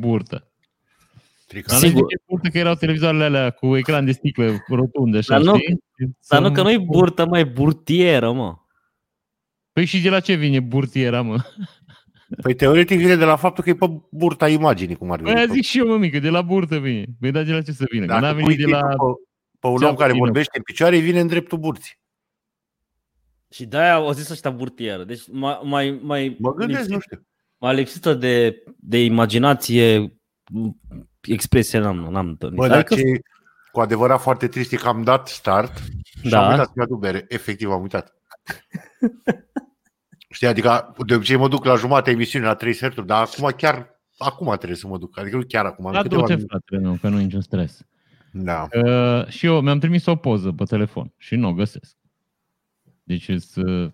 burtă. Trică. Dar nu Sigur. știu ce burtă că erau televizoarele alea cu ecran de sticlă rotunde, așa, Dar nu- știi? Dar nu că nu-i burtă, mai burtieră, mă. Păi și de la ce vine burtiera, mă? Păi teoretic vine de la faptul că e pe burta imaginii, cum ar Păi aia veni. zic și eu, mă, mică, de la burtă vine. Păi da, de la ce să vină? Că Dacă n-a pui venit de la... titlul pe, pe un om Ți-am care puțin, vorbește în picioare, îi vine în dreptul burții. Și de-aia au zis ăștia burtieră. Deci mai, mai, mai, Mă gândesc, lipsit- nu știu. Mai lipsită de, de imaginație expresie n-am, n-am întâlnit. Bă, dar Adică- ce e cu adevărat foarte trist e că am dat start și Da. am uitat să-mi aduc bere. Efectiv, am uitat. Știi, adică de obicei mă duc la jumătatea emisiunii, la 3 sferturi, dar acum chiar, acum trebuie să mă duc. Adică nu chiar acum, în Da, câteva du-te, minute. fratele meu, că nu e niciun stres. Da. Uh, și eu mi-am trimis o poză pe telefon și nu o găsesc. Deci sunt uh,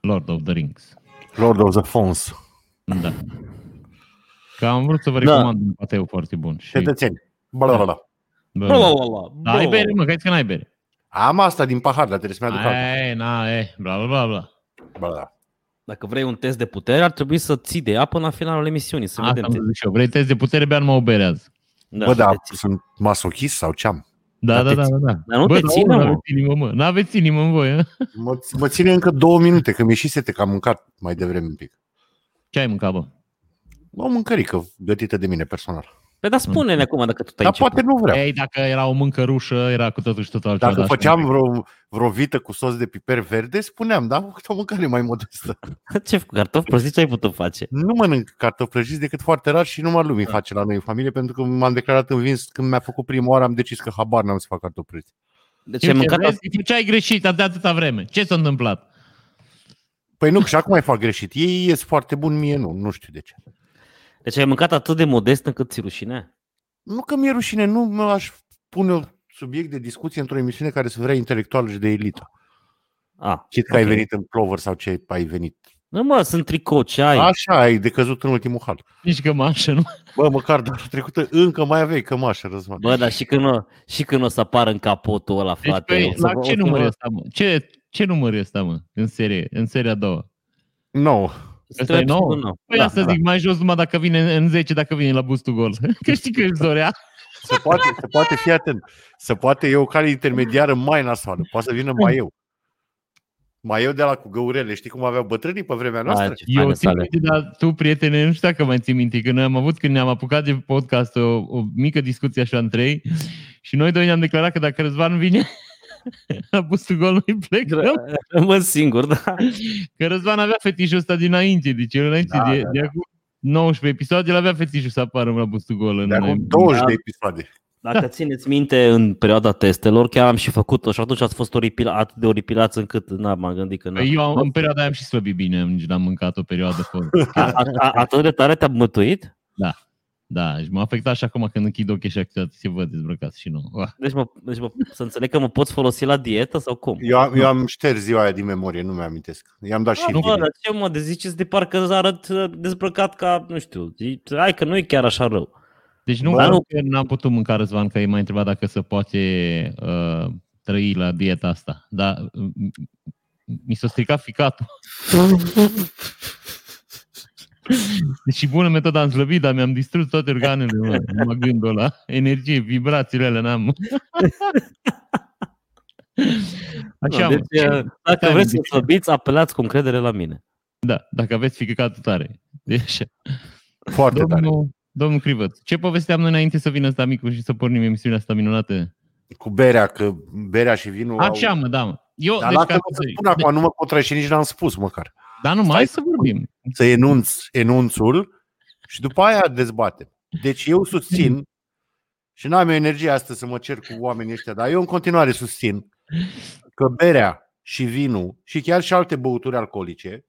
Lord of the Rings. Lord of the Phones. Da. Că am vrut să vă Da. recomand un pateu foarte bun. Și, Cetățeni. Bla, bla, bla. bă, Bla, bla, bla, da, ai bla. bere, mă, că ai zis că n-ai bere. Am asta din pahar, dar trebuie să-mi aduc alta. Ai, na, e, bla, bla, bla, bla. Bla, da. Dacă vrei un test de putere, ar trebui să ții de ea până la finalul emisiunii, să Asta vedem. am zis și eu. Vrei test de putere, bea numai o bere azi. Da, Bă, da, te ții. sunt masochist sau ce am? Da, Dar da, te da, da, da. Dar nu Bă, te dar ține, nu mă. aveți inimă, mă. N-aveți inimă în voi, a? Mă, mă ține încă două minute, că mi-e și sete, că am mâncat mai devreme un pic. Ce ai mâncat, bă? O mâncărică gătită de mine personal. Păi dar spune-ne acum dacă tu ai Dar poate nu vreau. Ei, dacă era o mâncă rușă, era cu totul și totul altceva. Dacă dar făceam așa- vreo, vreo vită cu sos de piper verde, spuneam, da, o mâncare mai modestă. Ce cu cartofi prăjiți ce ai putut face? Nu mănânc cartofi prăjiți decât foarte rar și numai lumii face la noi în familie, pentru că m-am declarat învins când mi-a făcut prima oară, am decis că habar n-am să fac cartofi prăjiți. Deci Știu ai ce mâncat vezi? Ce ai greșit de atâta vreme? Ce s-a întâmplat? Păi nu, că și acum mai fac greșit. Ei ies foarte bun, mie nu, nu știu de ce. Deci ai mâncat atât de modest încât ți rușine? Nu că mi-e rușine, nu mă aș pune subiect de discuție într-o emisiune care să vrea intelectuală și de elită. A, Chit că ai ok. venit în plover sau ce ai venit. Nu mă, sunt tricou, ce ai? Așa, ai decăzut în ultimul hal. Nici cămașă, nu? Bă, măcar data trecută încă mai aveai cămașă, Răzvan. Bă, dar și când, o, și când o să apară în capotul ăla, Deci, frate. pe, o să la vă- ce o să număr vă- e ăsta, mă? Ce, ce număr e ăsta, mă? În serie, în seria a doua. No. Ăsta e Straps nou? nu, nu. Păi Da, asta da. zic, mai jos numai dacă vine în 10, dacă vine la bustul gol. Că știi că își dorea. Se poate, se poate fi atent. Se poate, e o cale intermediară mai nasoală. Poate să vină mai eu. Mai eu de la cu găurele. Știi cum aveau bătrânii pe vremea noastră? Hai, ce Eu faine țin sale. minte, dar tu, prietene, nu știu dacă mai ții minte, că noi am avut când ne-am apucat de podcast o, o mică discuție așa între ei și noi doi ne-am declarat că dacă Răzvan vine la bustul gol, noi plecăm. Rămân singur, da. Că Răzvan avea fetișul ăsta dinainte, deci el înainte Da, de, da, de acum 19 episoade, el avea fetișul să apară la bustul gol. În, De acum 20 de episoade. Dacă țineți minte, în perioada testelor, chiar am și făcut-o și atunci ați fost oripila, atât de oripilați încât n am gândit că Păi n eu am, în perioada aia am și slăbit bine, nici n-am mâncat o perioadă fără. a, a, a, atât de tare te-a mătuit? Da, și m-a afectat și acum când închid ochii și acționat, se văd dezbrăcați și nu. Uah. Deci, mă, deci mă, să înțeleg că mă poți folosi la dietă sau cum? Eu am, eu am șters ziua aia din memorie, nu mi-amintesc. I-am dat și Ah, bă, bine. dar ce mă, de ziceți de parcă arăt uh, dezbrăcat ca, nu știu, zi- hai că nu e chiar așa rău. Deci nu, Bă, nu nu. că n-am putut mânca Răzvan, că ei m-a întrebat dacă se poate uh, trăi la dieta asta. Dar uh, mi s-a stricat ficatul. Deci bună metoda am slăbit, dar mi-am distrus toate organele, mă, mă gândul la energie, vibrațiile alea n-am. Așa, Nu, mă. deci, uh, dacă Stai, vreți să deci- slăbiți, apelați cu încredere la mine. Da, dacă aveți ficatul tare. Deci așa. Foarte tare. Domnul, domnul Crivăț, ce povesteam noi înainte să vină ăsta micu și să pornim emisiunea asta minunată? Cu berea, că berea și vinul Așa, au... mă, da, mă. Eu, Dar deci, lasă ca să să, spun acum, nu mă pot și nici n-am spus măcar. Dar nu, Stai mai să să vorbim. Să enunț enunțul și după aia dezbatem. Deci eu susțin și n-am eu energie astăzi să mă cer cu oamenii ăștia, dar eu în continuare susțin că berea și vinul și chiar și alte băuturi alcoolice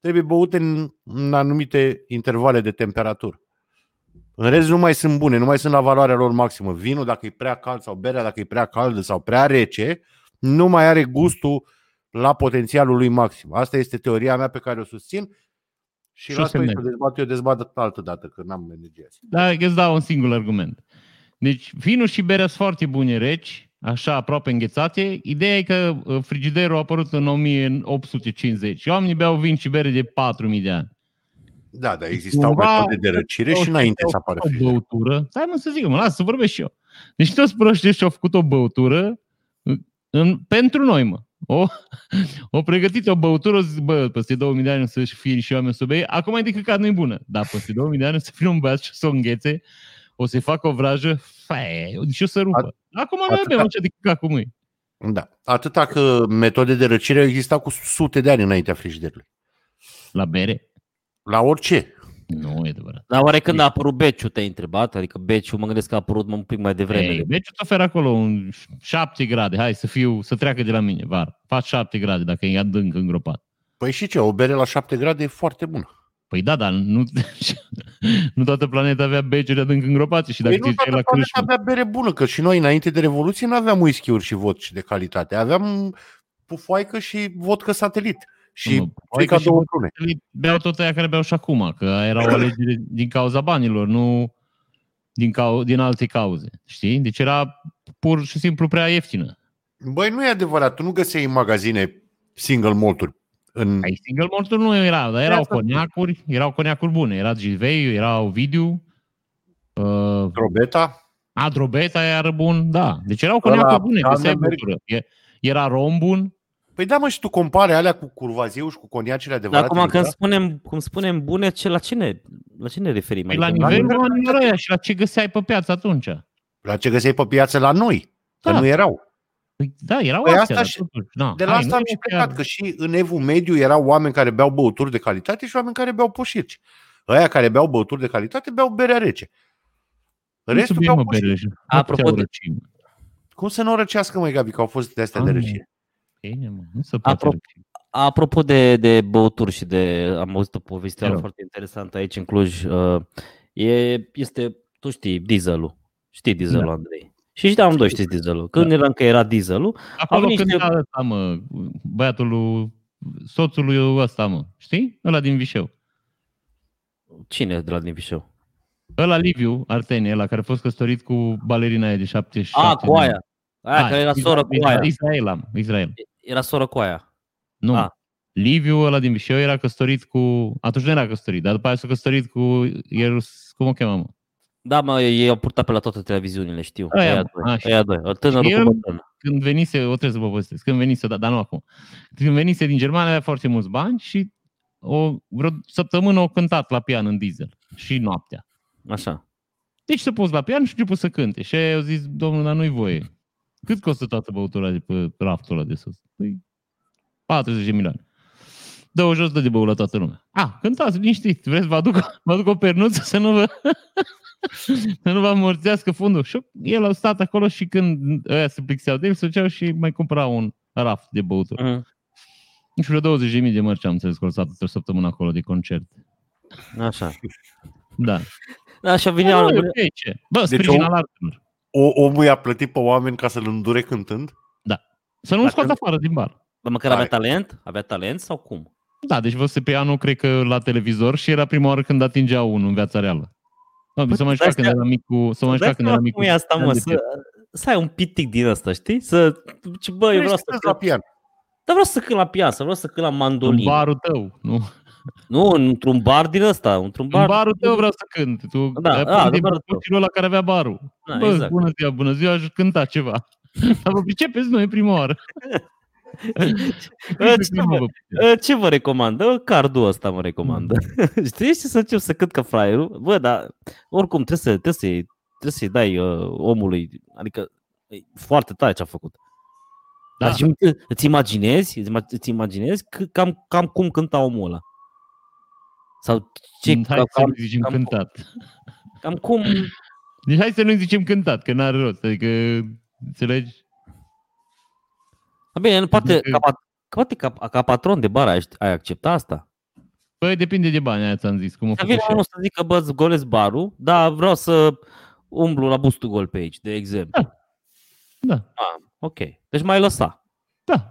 trebuie băute în, în anumite intervale de temperatură. În rest nu mai sunt bune, nu mai sunt la valoarea lor maximă. Vinul, dacă e prea cald sau berea, dacă e prea caldă sau prea rece, nu mai are gustul la potențialul lui maxim. Asta este teoria mea pe care o susțin și Și o las să pe merg. să dezbat eu dezbat altă dată, că n-am energie azi. Da, îți dau un singur argument. Deci, vinul și berea sunt foarte bune reci, așa aproape înghețate. Ideea e că uh, frigiderul a apărut în 1850 și oamenii beau vin și bere de 4000 de ani. Da, dar existau Cumva- metode de răcire și înainte să apară o frigider. băutură. Stai mă să zic, mă, lasă să vorbesc și eu. Deci toți proștii ăștia au făcut o băutură în, pentru noi, mă. O, o pregătit o băutură, o zis, bă, peste 2000 de ani o să fie și oameni să o bei. Acum mai de căcat nu-i bună. Dar peste 2000 de ani o să fie un băiat și o să o înghețe, o să-i facă o vrajă, faie, și o să rupă. Acum noi atâta- bem așa de căcat cum e. Da. Atâta că metode de răcire au existat cu sute de ani înaintea frigiderului. La bere? La orice. Nu e adevărat. Dar oare când a apărut beciul, te-ai întrebat? Adică beciul, mă gândesc că a apărut un pic mai devreme. Ei, deci îți ofer acolo un 7 grade, hai să fiu, să treacă de la mine, var. Faci 7 grade dacă e adânc îngropat. Păi și ce? O bere la 7 grade e foarte bună. Păi da, dar nu, nu toată planeta avea beceri adânc îngropate și dacă Păi nu ți la toată planeta Crăciun. avea bere bună, că și noi înainte de Revoluție nu aveam whisky-uri și vodci de calitate. Aveam pufoaică și vodcă satelit. Și Mă, pufoaică frica și două vodcă prune. Beau tot aia care beau și acum, că era o alegere din cauza banilor, nu din, cau- din alte cauze. Știi? Deci era pur și simplu prea ieftină. Băi, nu e adevărat. Tu nu găseai în magazine single malturi. În... Ai single malturi nu erau, dar erau asta coniacuri, erau coniacuri bune. Era Gilveiu, era Ovidiu, uh, Drobeta. Adrobeta era bun, da. Deci erau Ăla, coniacuri bune, da, găseai merg. băutură. E- Era rom bun, Păi da, mă, și tu compare alea cu curvaziu și cu coniacele Dar adevărate. acum din când țară? spunem, cum spunem bune, ce, la, cine, la ce ne referim? Păi la Adică- nivelul anilor ăia și la ce găseai pe piață atunci. La ce găseai pe piață la noi. Că Da. nu erau. Păi, da, erau Păi astea, asta dar și- totuși, da. De la Hai, asta nu am e și chiar- plecat, că și în evul mediu erau oameni care beau băuturi de calitate și oameni care beau poșirci. Ăia care beau băuturi de calitate beau berea rece. Nu Restul subiect, beau mă, poșirci. berele. Apropo Nu te-au de- răcit. Cum să nu o răcească, măi, Gabi, că au fost de astea de Ah, răcire? Bine, mă, nu se poate Apropo- răci. Apropo de, de băuturi și de... Am auzit o poveste Te rog. foarte interesantă aici în Cluj. Uh, e, este, tu știi, dieselul. Știi dieselul, Da. Andrei. Și știi, amândoi știți dieselul. Când Da. eram că era dieselul, Acolo venit când niște- era ăsta, mă, băiatul lui, soțul lui ăsta, mă, știi? Ăla din Vișeu. cine de la din Vișeu? Ăla Liviu Artenie, ăla care a fost căsătorit cu balerina aia de 77. A, cu aia. Aia care era soră cu aia. Israel, am, Israel. Era soră cu aia. Nu. Ah. Liviu ăla din Vișeu era căsătorit cu... Atunci nu era căsătorit, dar după aia s-a căsătorit cu... Ierus, cum o cheamă, mă? Da, mă, ei au purtat pe la toate televiziunile, știu. Aia, Aia, mă, doi. așa. Aia doi. O tânărul Și cu el- bătrână. Când venise, o trebuie să vă povestesc, când venise, dar, dar nu acum. Când venise din Germania avea foarte mulți bani și o, vreo săptămână o cântat la pian în diesel și noaptea. Așa. Deci se pus la pian și a început să cânte. Și au zis, domnul, dar nu-i voie. Cât costă toată băutura de pe raftul ăla de sus? Păi, 40 de milioane. Dă-o jos, dă de băut la toată lumea. A, cântați, liniștit. Vreți, să vă aduc, vă aduc o pernuță să nu vă... să nu vă amorțească fundul. Și el a stat acolo și când ăia se plixeau de el, se duceau și mai cumpăra un raft de băutură. Mhm. Nu știu, vreo 20.000 de mărci am înțeles că au stat o săptămână acolo de concert. Așa. Da. Da, și Bă, vinea... nu, e ok, ce? Bă, Deci sprijin o- al artelor. O, omul i-a plătit pe oameni ca să-l îndure cântând? Să nu-l Dacă- scoată afară din bar. Dar măcar avea Tare. talent? Avea talent sau cum? Da, deci văzuse pe anul, cred că la televizor și era prima oară când atingea unul în viața reală. Da, Păi, să mai dai juca când seama- era mic cu... Să mai Dai juca când seama era mic cum e asta, mă, să, să ai un pitic din ăsta, știi? Să, ce, bă, eu vreau să la cânt, pian. dar vreau să cânt la pian, să vreau să cânt la în mandolin. barul tău, nu? Nu, într-un bar din ăsta, într-un bar. În barul tău vreau să cânt. Tu Da, ai da, apărut din în barul tău. puținul ăla care avea barul. Da, Bă, exact. bună ziua, bună ziua, aș cânta ceva. Dar vă pricepeți noi prima oară. ce Prima vă- vă Uh, Ce vă recomandă? Cardul ăsta mă recomandă. Știi? Și să încep să cânt ca fraierul. Bă, dar oricum trebuie, să, trebuie, să-i, trebuie să-i dai uh, omului, adică e foarte tare ce a făcut. Da. Dar și îți, îți imaginezi, îți, ima- îți imaginezi că, cam, cam cum cânta omul ăla? Sau ce, Hai cam, să nu cam, zicem cam- cântat. cam cum... Deci hai să nu zicem cântat, că n-are rost. Adică, înțelegi? Bine, nu poate, Adică- ca, pat- poate ca, ca patron de bar ai, ai accepta asta? Păi depinde de bani, aia ți-am zis. Cum o Să făcut vină și unul să zică, bă, îți golesc barul, dar vreau să umblu la bustul gol pe aici, de exemplu. Da. Ah, ok. Deci mai lăsa. Da.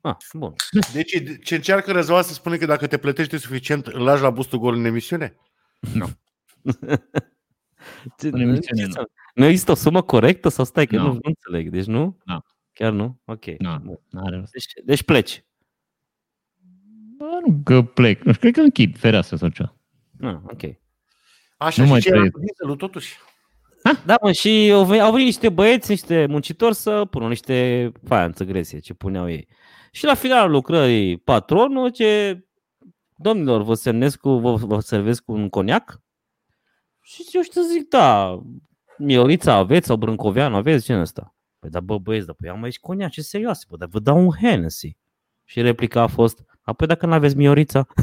Ah, bun. Deci ce încearcă Răzvan să spune că dacă te plătește suficient, îl lași la bustul gol în emisiune? Ce, În emisiune, ce nu. Să- nu există o sumă corectă sau stai că Nu. nu, nu înțeleg. Deci nu? Nu. Chiar nu? Ok. Nu, Bun. n-are rost. Deci, deci pleci. Bă, nu că plec. Nu știu, cred că închid fereastra sau ceva. Ah, ok. Așa, Nu și mai ce era trăiesc. cu dieselul totuși? Da, mă, și au venit, au venit niște băieți, niște muncitori să pună niște faianță gresie, ce puneau ei. Și la finalul lucrării, patronul ce, domnilor, vă semnesc cu, vă, vă servesc cu un coniac? Și eu știu, zic, da, Miorița aveți sau Brâncoveanu aveți, ce ăsta? Păi da, bă, băieți, da, păi am aici coniace serioase, bă, dar vă dau un Hennessy. Și replica a fost, apoi dacă nu aveți Miorița,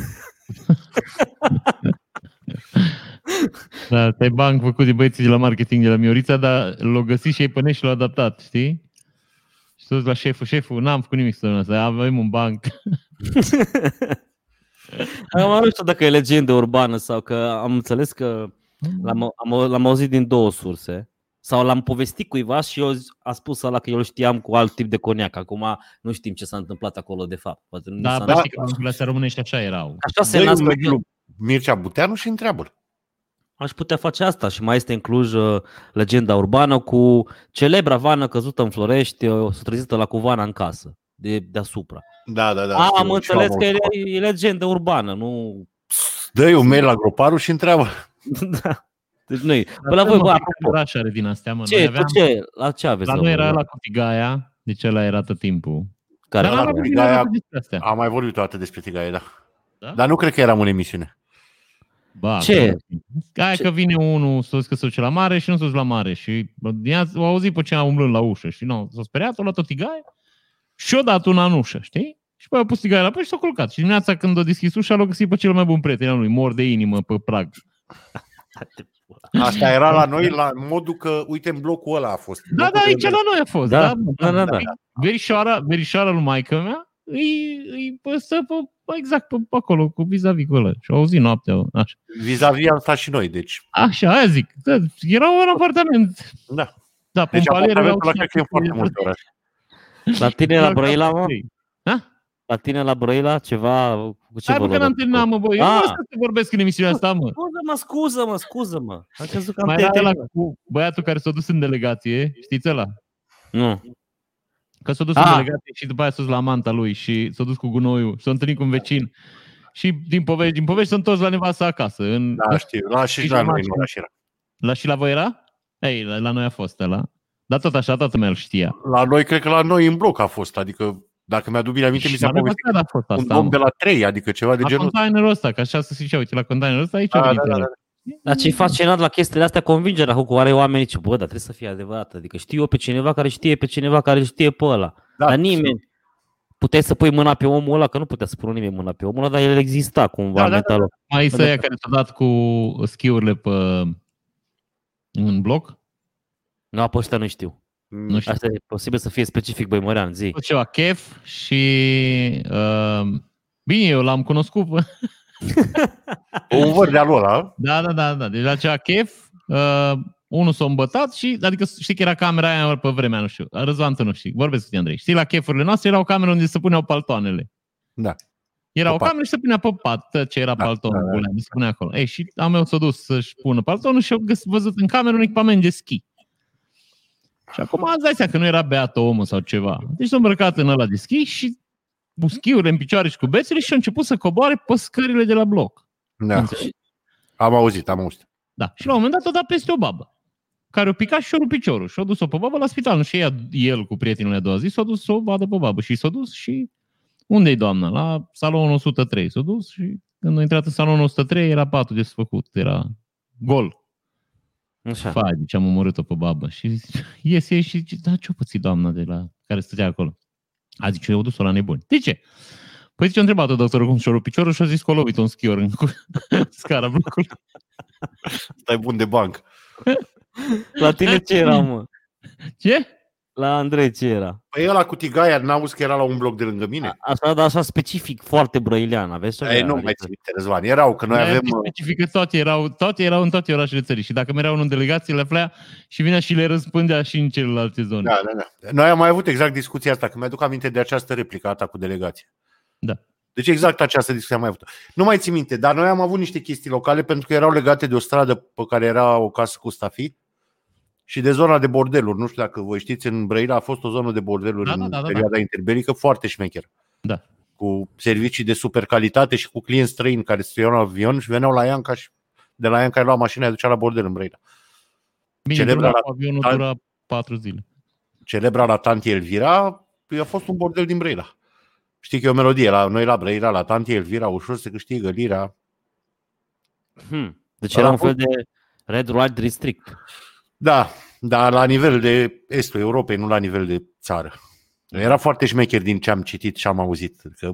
Da, asta e banc făcut de băieții de la marketing de la Miorița, dar l-au găsit și ei pe net și l-au adaptat, știi? Și toți la șeful, șeful, n-am făcut nimic să asta, avem un banc. Acum nu știu dacă e legendă urbană sau că am înțeles că l-am, am, l-am auzit din două surse sau l-am povestit cuiva și eu a spus ăla că eu îl știam cu alt tip de coniac. Acum nu știm ce s-a întâmplat acolo de fapt. Poate nu Da, s-a dar da. știi că bancurile astea românești așa erau. Așa se Dă-i un nasc. mail lui Mircea Buteanu și întreabă Aș putea face asta și mai este în Cluj uh, legenda urbană cu celebra vană căzută în Florești, uh, trezită la cuvana în casă, de, deasupra. Da, da, da. Da, știu, am și înțeles eu că e, auzit. e legendă urbană, nu... Dă-i un mail la groparul și întreabă. da. Deci nu Până la Dar voi, mă, bă, fiecare apropo, oraș are din astea, mă. ce, Noi tu aveam, ce, la ce aveți? la la noi era voi? la Cotigaia, deci ăla era tot timpul. Care Dar la n-am avut Cotigaia- nimic despre astea. Am mai vorbit o dată despre Tigaie, da. Da? Dar nu cred că eram în emisiune. Ba, Ce? că- Aia Ce? că vine unul să că se duce la mare și nu se duce la mare. Și ea o auzit pe cineva umblând la ușă. Și nu, s-a speriat, a luat o tigaie și o dat una în ușă, știi? Și pe a pus tigaia la pe și s-a culcat. Și dimineața când a deschis ușa, l-a găsit pe cel mai bun prieten al lui, mor de inimă pe prag. Asta era la noi la modul că, uite, în blocul ăla a fost. Da, Blocul da, de aici merg. la noi a fost. Da, Da, da, da, da. Verișoara, verișoara lui maică mea îi, îi păstă pe, pe, exact pe, pe acolo, cu vis-a-vis cu ăla. Și au auzit noaptea. Așa, Vis-a-vis am stat și noi, deci. așa aia zic. Da, era un apartament. Da. Da, pe Deci un palier erau apartamentul ăla cred că e în foarte multe orașe. La tine la Brăila, mă? Ha? La tine la Brăila ceva... Cu ce Hai, bă, că vă n-am terminat, mă, bă. Eu nu Ah. vreau să vorbesc în emisiunea asta, mă. Scuză-mă, scuză-mă, scuză-mă. Am crezut că am Mai era ăla terminat. cu băiatul care s-a dus în delegație, știți ăla? Nu. Că s-a dus Ah. în delegație și după aia s-a dus la manta lui și s-a dus cu gunoiul, s-a întâlnit cu un vecin și din povești, din povești s-a întors la nevasta acasă. În, Da, știu. La și Ești la în noi în mașină. oraș era. La și la voi era? Ei, la, la noi a fost ăla. Dar tot așa, toată lumea îl știa. La noi, cred că la noi în bloc a fost. Adică, dacă mi-aduc bine aminte, mi Și s-a la noi povestit a fost un asta. domn mă. de la 3, adică ceva de La genul ăsta. containerul ăsta, că așa să se zicea, uite, la containerul ăsta aici a Da, venit da, da, ăla. da. Dar ce-i fascinant la chestiile astea, convingerea cu care oamenii zice, bă, dar trebuie să fie adevărat. Adică știu eu pe cineva care știe pe cineva care știe pe ăla. Da, dar nimeni. Puteai să pui mâna pe omul ăla, că nu putea să pună nimeni mâna pe omul ăla, dar el exista cumva Da, da, da, mental. Mai să Da, ea da. care s-a dat cu schiurile pe în bloc. Nu, pe ăștia nu știu. Nu știu. Asta e posibil să fie specific Băimărean, zi. Tot ceva chef și uh, bine, eu l-am cunoscut. Un văr de alul ăla. Da, da, da, da. Deci la ceva chef, uh, unul s-a îmbătat și, adică știi că era camera aia pe vremea, nu știu, Răzvan, tu nu știi, vorbesc cu tine, Andrei. Știi, la chefurile noastre era o cameră unde se puneau paltoanele. Da. Era Pe o pat. cameră și se punea pe pat, tot ce era Da, paltonul, da, da. da, se punea acolo. Ei, și a meu s-a dus să-și pună paltonul și au găs- văzut în cameră un echipament de schi. Și acum îți dai seama că nu era beat omul sau ceva. Deci s-a îmbrăcat în ăla de schi și cu schiurile în picioare și cu bețele și a început să coboare pe scările de la bloc. Da. Am auzit, am auzit. Da. Și la un moment dat o dat peste o babă care o picat și o rupt piciorul și o dus-o pe babă la spital. Nu și ea, el cu prietenul a doua zi s-a dus să o vadă pe babă și s-a dus și unde-i doamna? La salonul 103. S-a dus și când a intrat în salonul 103 era patul desfăcut, era gol. Așa. Fai, deci am omorât-o pe babă. Și iese ei și zice, da, ce-o pățit doamna de la care stătea acolo? A zis, eu au dus-o la nebuni. De ce? Păi zice, a întrebat-o doctorul cum și-a rupt piciorul și a zis că a lovit un schior în cu- scara blocului. Stai bun de banc. La tine ce era, mă? Ce? La Andrei ce era? Păi ăla cu tigaia, n-auzi că era la un bloc de lângă mine? Așa, dar așa specific, foarte brăilean, aveți ceva? Ei, nu mai țin minte, Răzvan. Erau, că noi Noi avem... specifică toate erau, toate erau în toate orașele țării și dacă mereau în delegație le aflea și vinea și le răspândea și în celelalte zone. Da, da, da. Noi am mai avut exact discuția asta, că mi-aduc aminte de această replică a ta cu delegație. Da. Deci exact această discuție am mai avut. Nu mai țin minte, dar noi am avut niște chestii locale pentru că erau legate de o stradă pe care era o casă cu stafii și de zona de bordeluri. Nu știu dacă voi știți, în Brăila a fost o zonă de bordeluri Da, în da, da, da, perioada interbelică foarte șmecher. Da. cu servicii de super calitate și cu clienți străini care se iau în avion și veneau la Ianca și de la Ianca lua mașina și ducea la bordel în Brăila. Bine, Celebra dura, la- avionul la- dura patru zile. Celebra la Tanti Elvira a fost un bordel din Brăila. Știi că e o melodie, la noi la Brăila, la Tanti Elvira, ușor se câștigă lira. Hmm. Deci Ăla era a un fel de Red Light District. Da, dar la nivel de estul Europei, nu la nivel de țară. Era foarte șmecher din ce am citit și am auzit, că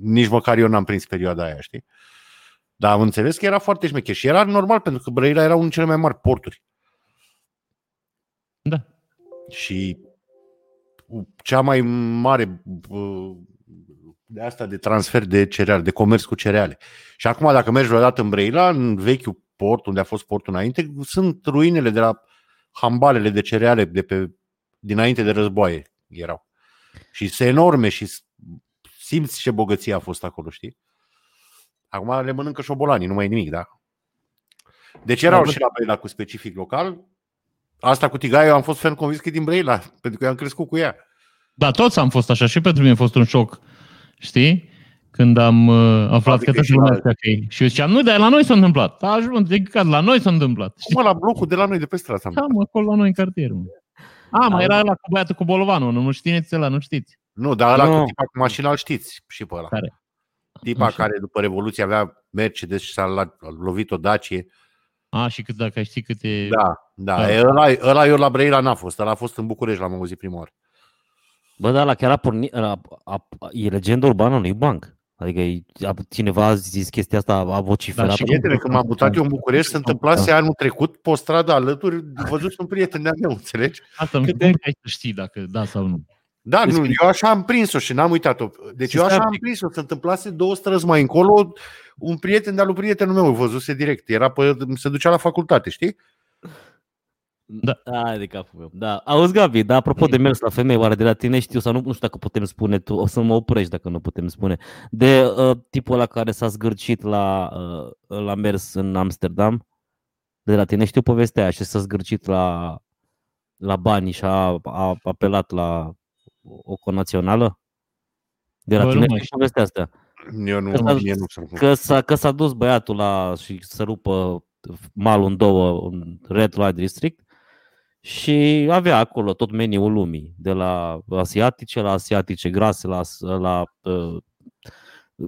nici măcar eu n-am prins perioada aia, știi? Dar am înțeles că era foarte șmecher și era normal pentru că Brăila era unul din cele mai mari porturi Da. și cea mai mare uh, de asta de transfer de cereale, de comerț cu cereale. Și acum dacă mergi vreodată în Brăila, în vechiul port, unde a fost portul înainte, sunt ruinele de la hambalele de cereale de pe, dinainte de războaie erau. Și sunt enorme și s- simți ce bogăție a fost acolo, știi? Acum le mănâncă șobolanii, nu mai e nimic, da? Deci erau Da, și la Brăila cu specific local. Asta cu tigaia, eu am fost ferm convins că e din Brăila, pentru că eu am crescut cu ea. Da, toți am fost așa și pentru mine a fost un șoc, știi? Când am uh, aflat Adică că tot și lumea la- știa că e. Și eu ziceam, nu, dar la noi s-a întâmplat. A ajuns, de că la noi s-a întâmplat. Știi? Mă, la blocul de la noi de pe stradă. Da, mă, acolo la noi în cartier. Mă. A, mai era la cu băiatul cu bolovanul, nu, nu știți ăla, nu știți. Nu, dar ăla Nu. cu tipa cu mașina îl știți și pe ăla. Care? Tipa Așa. care după Revoluție avea Mercedes și s-a la- a lovit o Dacie. A, și cât dacă știi câte... Da, da. Da. E, ăla, ăla eu la Brăila n-a fost. Ăla a fost în București, l-am auzit prima oară. Bă, da, la chiar a pornit, a, a, a, e legendă urbană, nu e banc. Adică e, a, cineva a zis chestia asta, a vociferat. Da, și Prietene, când m-am mutat eu în București, se întâmplase anul trecut, pe o stradă alături, văzut un prieten de-a meu, înțelegi? Asta nu Cât știu cum ai să știi dacă da sau nu. Da, Deci nu, când- eu așa am prins-o și n-am uitat-o. Deci Și eu așa stai un am pic. prins-o. Se întâmplase două străzi mai încolo, un prieten de-al lui prietenul meu, îl văzuse direct. Era pe, se ducea la facultate, știi? Da. Ai de capul meu. Da. Auzi, Gabi, dar apropo de mers la femei, oare de la tine știu sau nu, nu știu dacă putem spune, tu o să mă oprești dacă nu putem spune, de uh, tipul ăla care s-a zgârcit la, uh, la mers în Amsterdam, de la tine știu povestea aia și s-a zgârcit la, la bani și a, a apelat la o conațională? De la Bă, nu tine mai știu știu. povestea asta. Eu nu, Că s-a- mie nu sunt. Că s-a, că s-a dus băiatul la și să rupă malul în două, în Red Light District și avea acolo tot meniul lumii, de la asiatice la asiatice grase, la, la uh,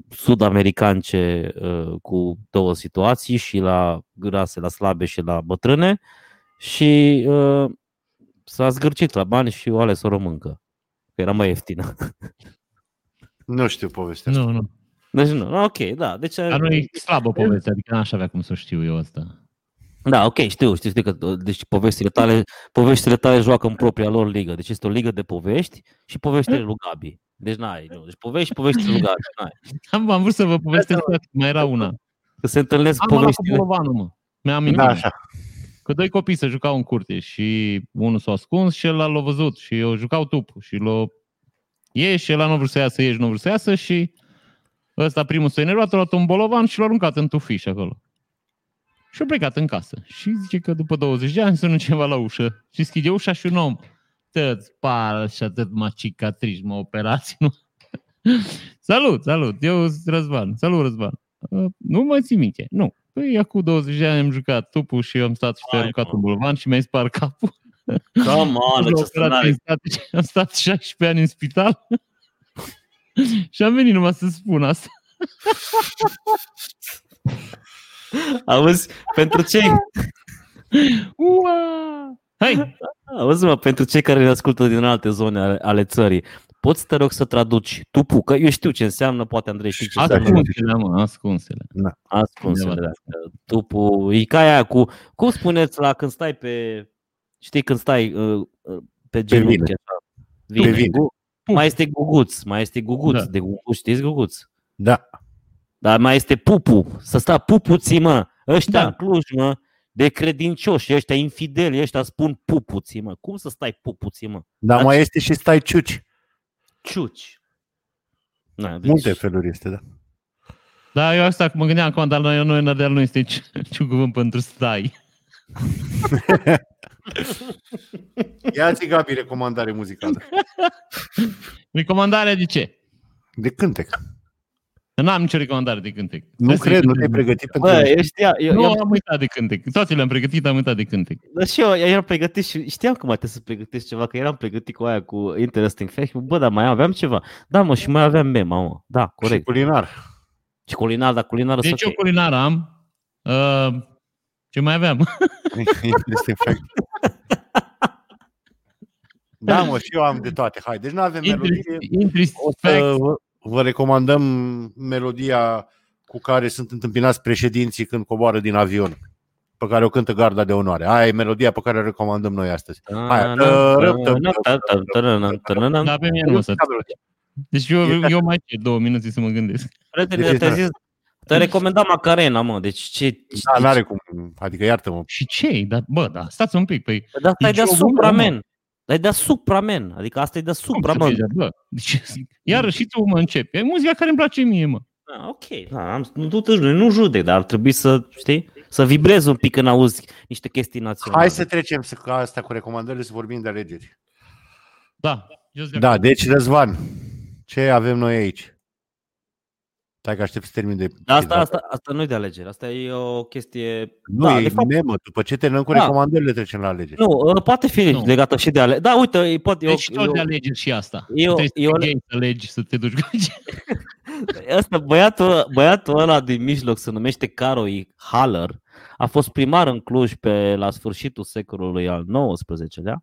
sud-americance uh, cu două situații și la grase, la slabe și la bătrâne și uh, s-a zgârcit la bani și o ales o româncă. Că era mai ieftină. Nu știu povestea asta. Nu, nu. Deci nu, ok, da. Deci, Dar nu e slabă povestea, adică n-aș avea cum să știu eu asta. Da, ok, știu, știu, știu că deci poveștile tale, poveștile tale joacă în propria lor ligă. Deci este o ligă de povești și poveștile lui Gabi. Deci n-ai, nu. Deci povești și poveștile lui Gabi, n-ai. Am, am vrut să vă povestesc, că mai era una. Că se întâlnesc Am ăla cu poveștile. bolovanul, mă. Mi-am amintit. Da, așa. Că doi copii se jucau în curte și unul s-a ascuns și ăla l-a văzut și eu jucau tupul și l-a ieși și ăla nu vrut să iasă, ieși, nu vrut să iasă și ăsta primul s-a enervat, a luat un bolovan și l-a aruncat în tufiș acolo. Și a plecat în casă. Și zice că după 20 de ani sună ceva la ușă și deschide ușa și un om tăți par și atât mă cicatrici, mă operați, nu? salut, salut, eu sunt Răzvan. Salut, Răzvan. "Uh, Nu mă ții minte. Nu. Păi, acum 20 de ani am jucat tupul și eu am stat și te-a Hai, aruncat mă. un bolovan și mi-ai spart capul. Come on, Am ce operat scenariu. prin stat- Am stat 16 ani în spital și am venit numai să spun asta. Auzi, pentru cei, Ua! Hai! auzi mă, pentru cei care ne ascultă din alte zone ale, ale țării, poți te rog să traduci tupu, că eu știu ce înseamnă, poate Andrei știi ce înseamnă. Ascunsele, mă, ascunsele. Ascunsele, Undeva. da. Tupu, e ca aia cu, cum spuneți la când stai pe, știi când stai uh, uh, pe genunchi vine. așa, Pe vine. Gu- Mai este guguț, mai este guguț, Da. de guguț, știți guguț? Da. Dar mai este pupu, să sta pupuții, mă, ăștia Da. în Cluj, mă, de credincioși, ăștia infideli, ăștia spun pupuții, mă. Cum să stai pupuții, mă? Dar Dar mai ce- este și stai ciuci. Ciuci. Na, deci, Multe feluri este, da. Da, eu asta mă gândeam acum, dar la noi în Ardeal nu este nici- niciun cuvânt pentru stai. Ia-ți, Gabi, recomandare muzicală. Recomandarea de ce? De cântec. N-am nicio recomandare de cântec. Nu Trebuie să cred, nu intri te-ai în- pregătit pentru Bă, eu știam, eu, Nu, eu, am uitat de cântec. Toate le-am pregătit, am uitat de cântec. dar și eu, eu eram pregătit și știam că mai trebuie să pregătesc ceva, că eram pregătit cu aia cu Interesting Fact. Bă, dar mai aveam ceva. Da, mă, și mai aveam mema, mă. Da, și corect. culinar. Și culinar, dar culinar Deci să eu culinar am. Uh, ce mai aveam? Interesting fact. Da, mă, și eu am de toate. Hai, deci nu avem melodie. Interest O să vă, vă recomandăm melodia cu care sunt întâmpinați președinții când coboară din avion, pe care o cântă garda de onoare. Aia e melodia pe care o recomandăm noi astăzi. Hai, Dar pe mine nu o să. Deci eu, eu mai cer două minute să mă gândesc. Prietene, Deci, te-ai da. zis, te recomandam Macarena, mă. Deci ce... Da, n-are cum. Adică iartă-mă. Și ce Dar, bă, da, stați un pic. Păi, Dar asta e Nici o deasupra, bună, mă. men. Dar e deasupra, men. Adică asta e cum deasupra, să mă. fie, bă? Deci, iarăși și tu mă începi. E muzica care îmi place mie, mă. Ah, ok, da, am, nu, nu, te judec, nu judec, dar ar trebui să, știi, să vibrezi un pic când auzi niște chestii naționale. Hai să trecem să, ca asta cu recomandările să vorbim de alegeri. Da. just de Da, deci Răzvan, ce avem noi aici? Stai că aștept să termin de... Dar asta, asta, asta nu e de alegeri, asta e o chestie... Nu, da, e de fapt, memă. După ce terminăm cu Da. recomandările, trecem la alegeri. nu, uh, poate fi Nu. legată și de alegeri. Da, uite, e- poate, Deci eu, tot de eu, alegeri și asta. eu- Trebuie să eu- fii gay să alegi să te duci cu Asta, băiatul, băiatul ăla din mijloc se numește Caroi Haller. A fost primar în Cluj pe la sfârșitul secolului al XIX-lea.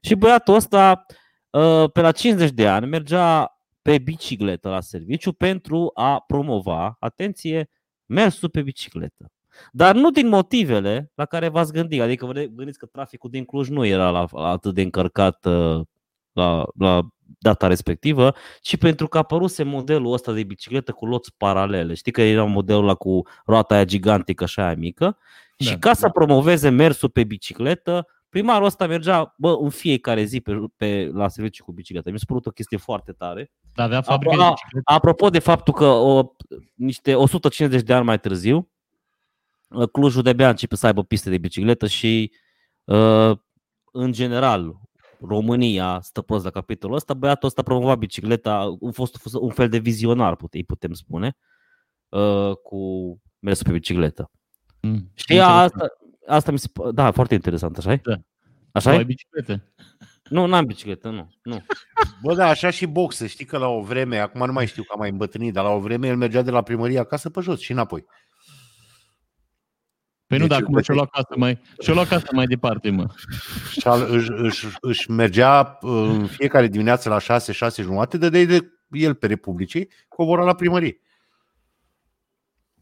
Și băiatul ăsta, uh, pe la 50 de ani, mergea pe bicicletă la serviciu pentru a promova, atenție, mersul pe bicicletă. Dar nu din motivele la care v-ați gândit. Adică vă gândiți că traficul din Cluj nu era la, la atât de încărcat uh, la, la data respectivă, ci pentru că apăruse modelul ăsta de bicicletă cu loți paralele. Știi că era modelul ăla cu roata aia gigantică și aia mică. Da. Și ca să promoveze mersul pe bicicletă, primarul ăsta mergea bă, în fiecare zi pe, pe, la serviciu cu bicicletă. Mi s-a părut o chestie foarte tare. Dar avea fabrică A- de biciclete. Apropo de faptul că o, niște 150 de ani mai târziu, uh, Clujul de-abia începe să aibă piste de bicicletă și, uh, în general, România stă prost la capitolul ăsta, băiatul ăsta promova bicicleta, a fost un fel de vizionar, pute- îi putem spune, uh, cu mersul pe bicicletă. Mm. Și asta, asta mi se p- da, foarte interesant, așa e? Da. Așa Ai e? biciclete. Nu, n-am bicicletă, nu. nu. Bă, da, așa și boxă. Știi că la o vreme, acum nu mai știu că am mai îmbătrânit, dar la o vreme el mergea de la primărie acasă pe jos și înapoi. Păi nu, Deci dar acum îl și-o luat casă mai, și-o luat casă mai departe, mă. Și al, își, își, își mergea uh, în fiecare dimineață la 6, 6 jumate, dădeai de el pe Republicii, cobora la primărie.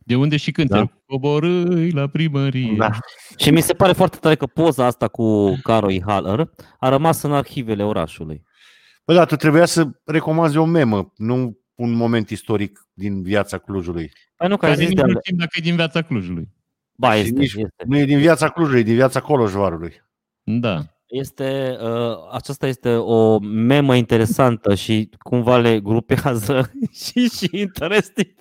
De unde și când Da. da. coborâi la primărie. Da. Și mi se pare foarte tare că poza asta cu Caroi Haller a rămas în arhivele orașului. Bă, da, tu trebuia să recomanzi o memă, nu un moment istoric din viața Clujului. Păi nu, că Care ai zis nici de nu știm dacă e din viața Clujului. Ba, Și este, nici- este. Nu e din viața Clujului, e din viața Coloșvarului. Da. este uh, aceasta este o memă interesantă și cumva le grupează și, și interesting.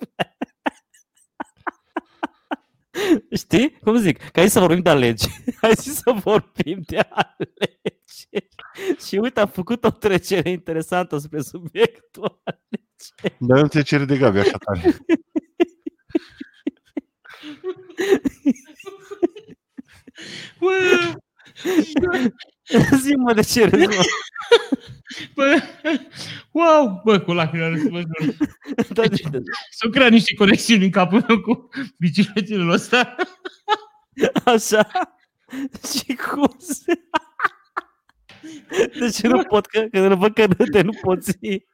Știi? Cum zic? Că hai să vorbim de alegi. Hai să vorbim de alegi. Și uite, am făcut o trecere interesantă spre subiectul alegi. Dar nu te cere de Gabi așa tare. Bă, Zi-mă de ce râzi, mă. bă, wow, bă, cu lacrimile răspunsului. Da, de- de- S-au creat niște conexiuni în capul meu cu bicicletele ăsta. Așa? Și cum se... Deci nu pot, că, că nu văd că râde, nu pot zi.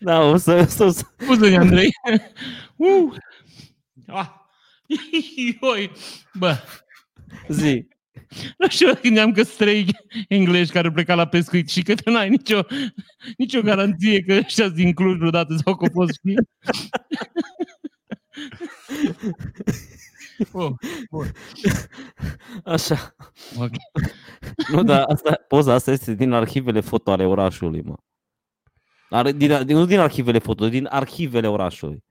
Da, o să, o să, o să Scuză-ne, Andrei. Uh. Ah. Ioi. Bă, zi. nu știu când ne-am că trei englezi care pleca la pescuit și că tu n-ai nicio, nicio garanție că ăștia din Cluj vreodată sau că poți ști. Oh, Așa. ok. Nu, dar asta, poza asta este din arhivele foto ale orașului, mă. Ar, din, din, nu din arhivele foto, din arhivele orașului.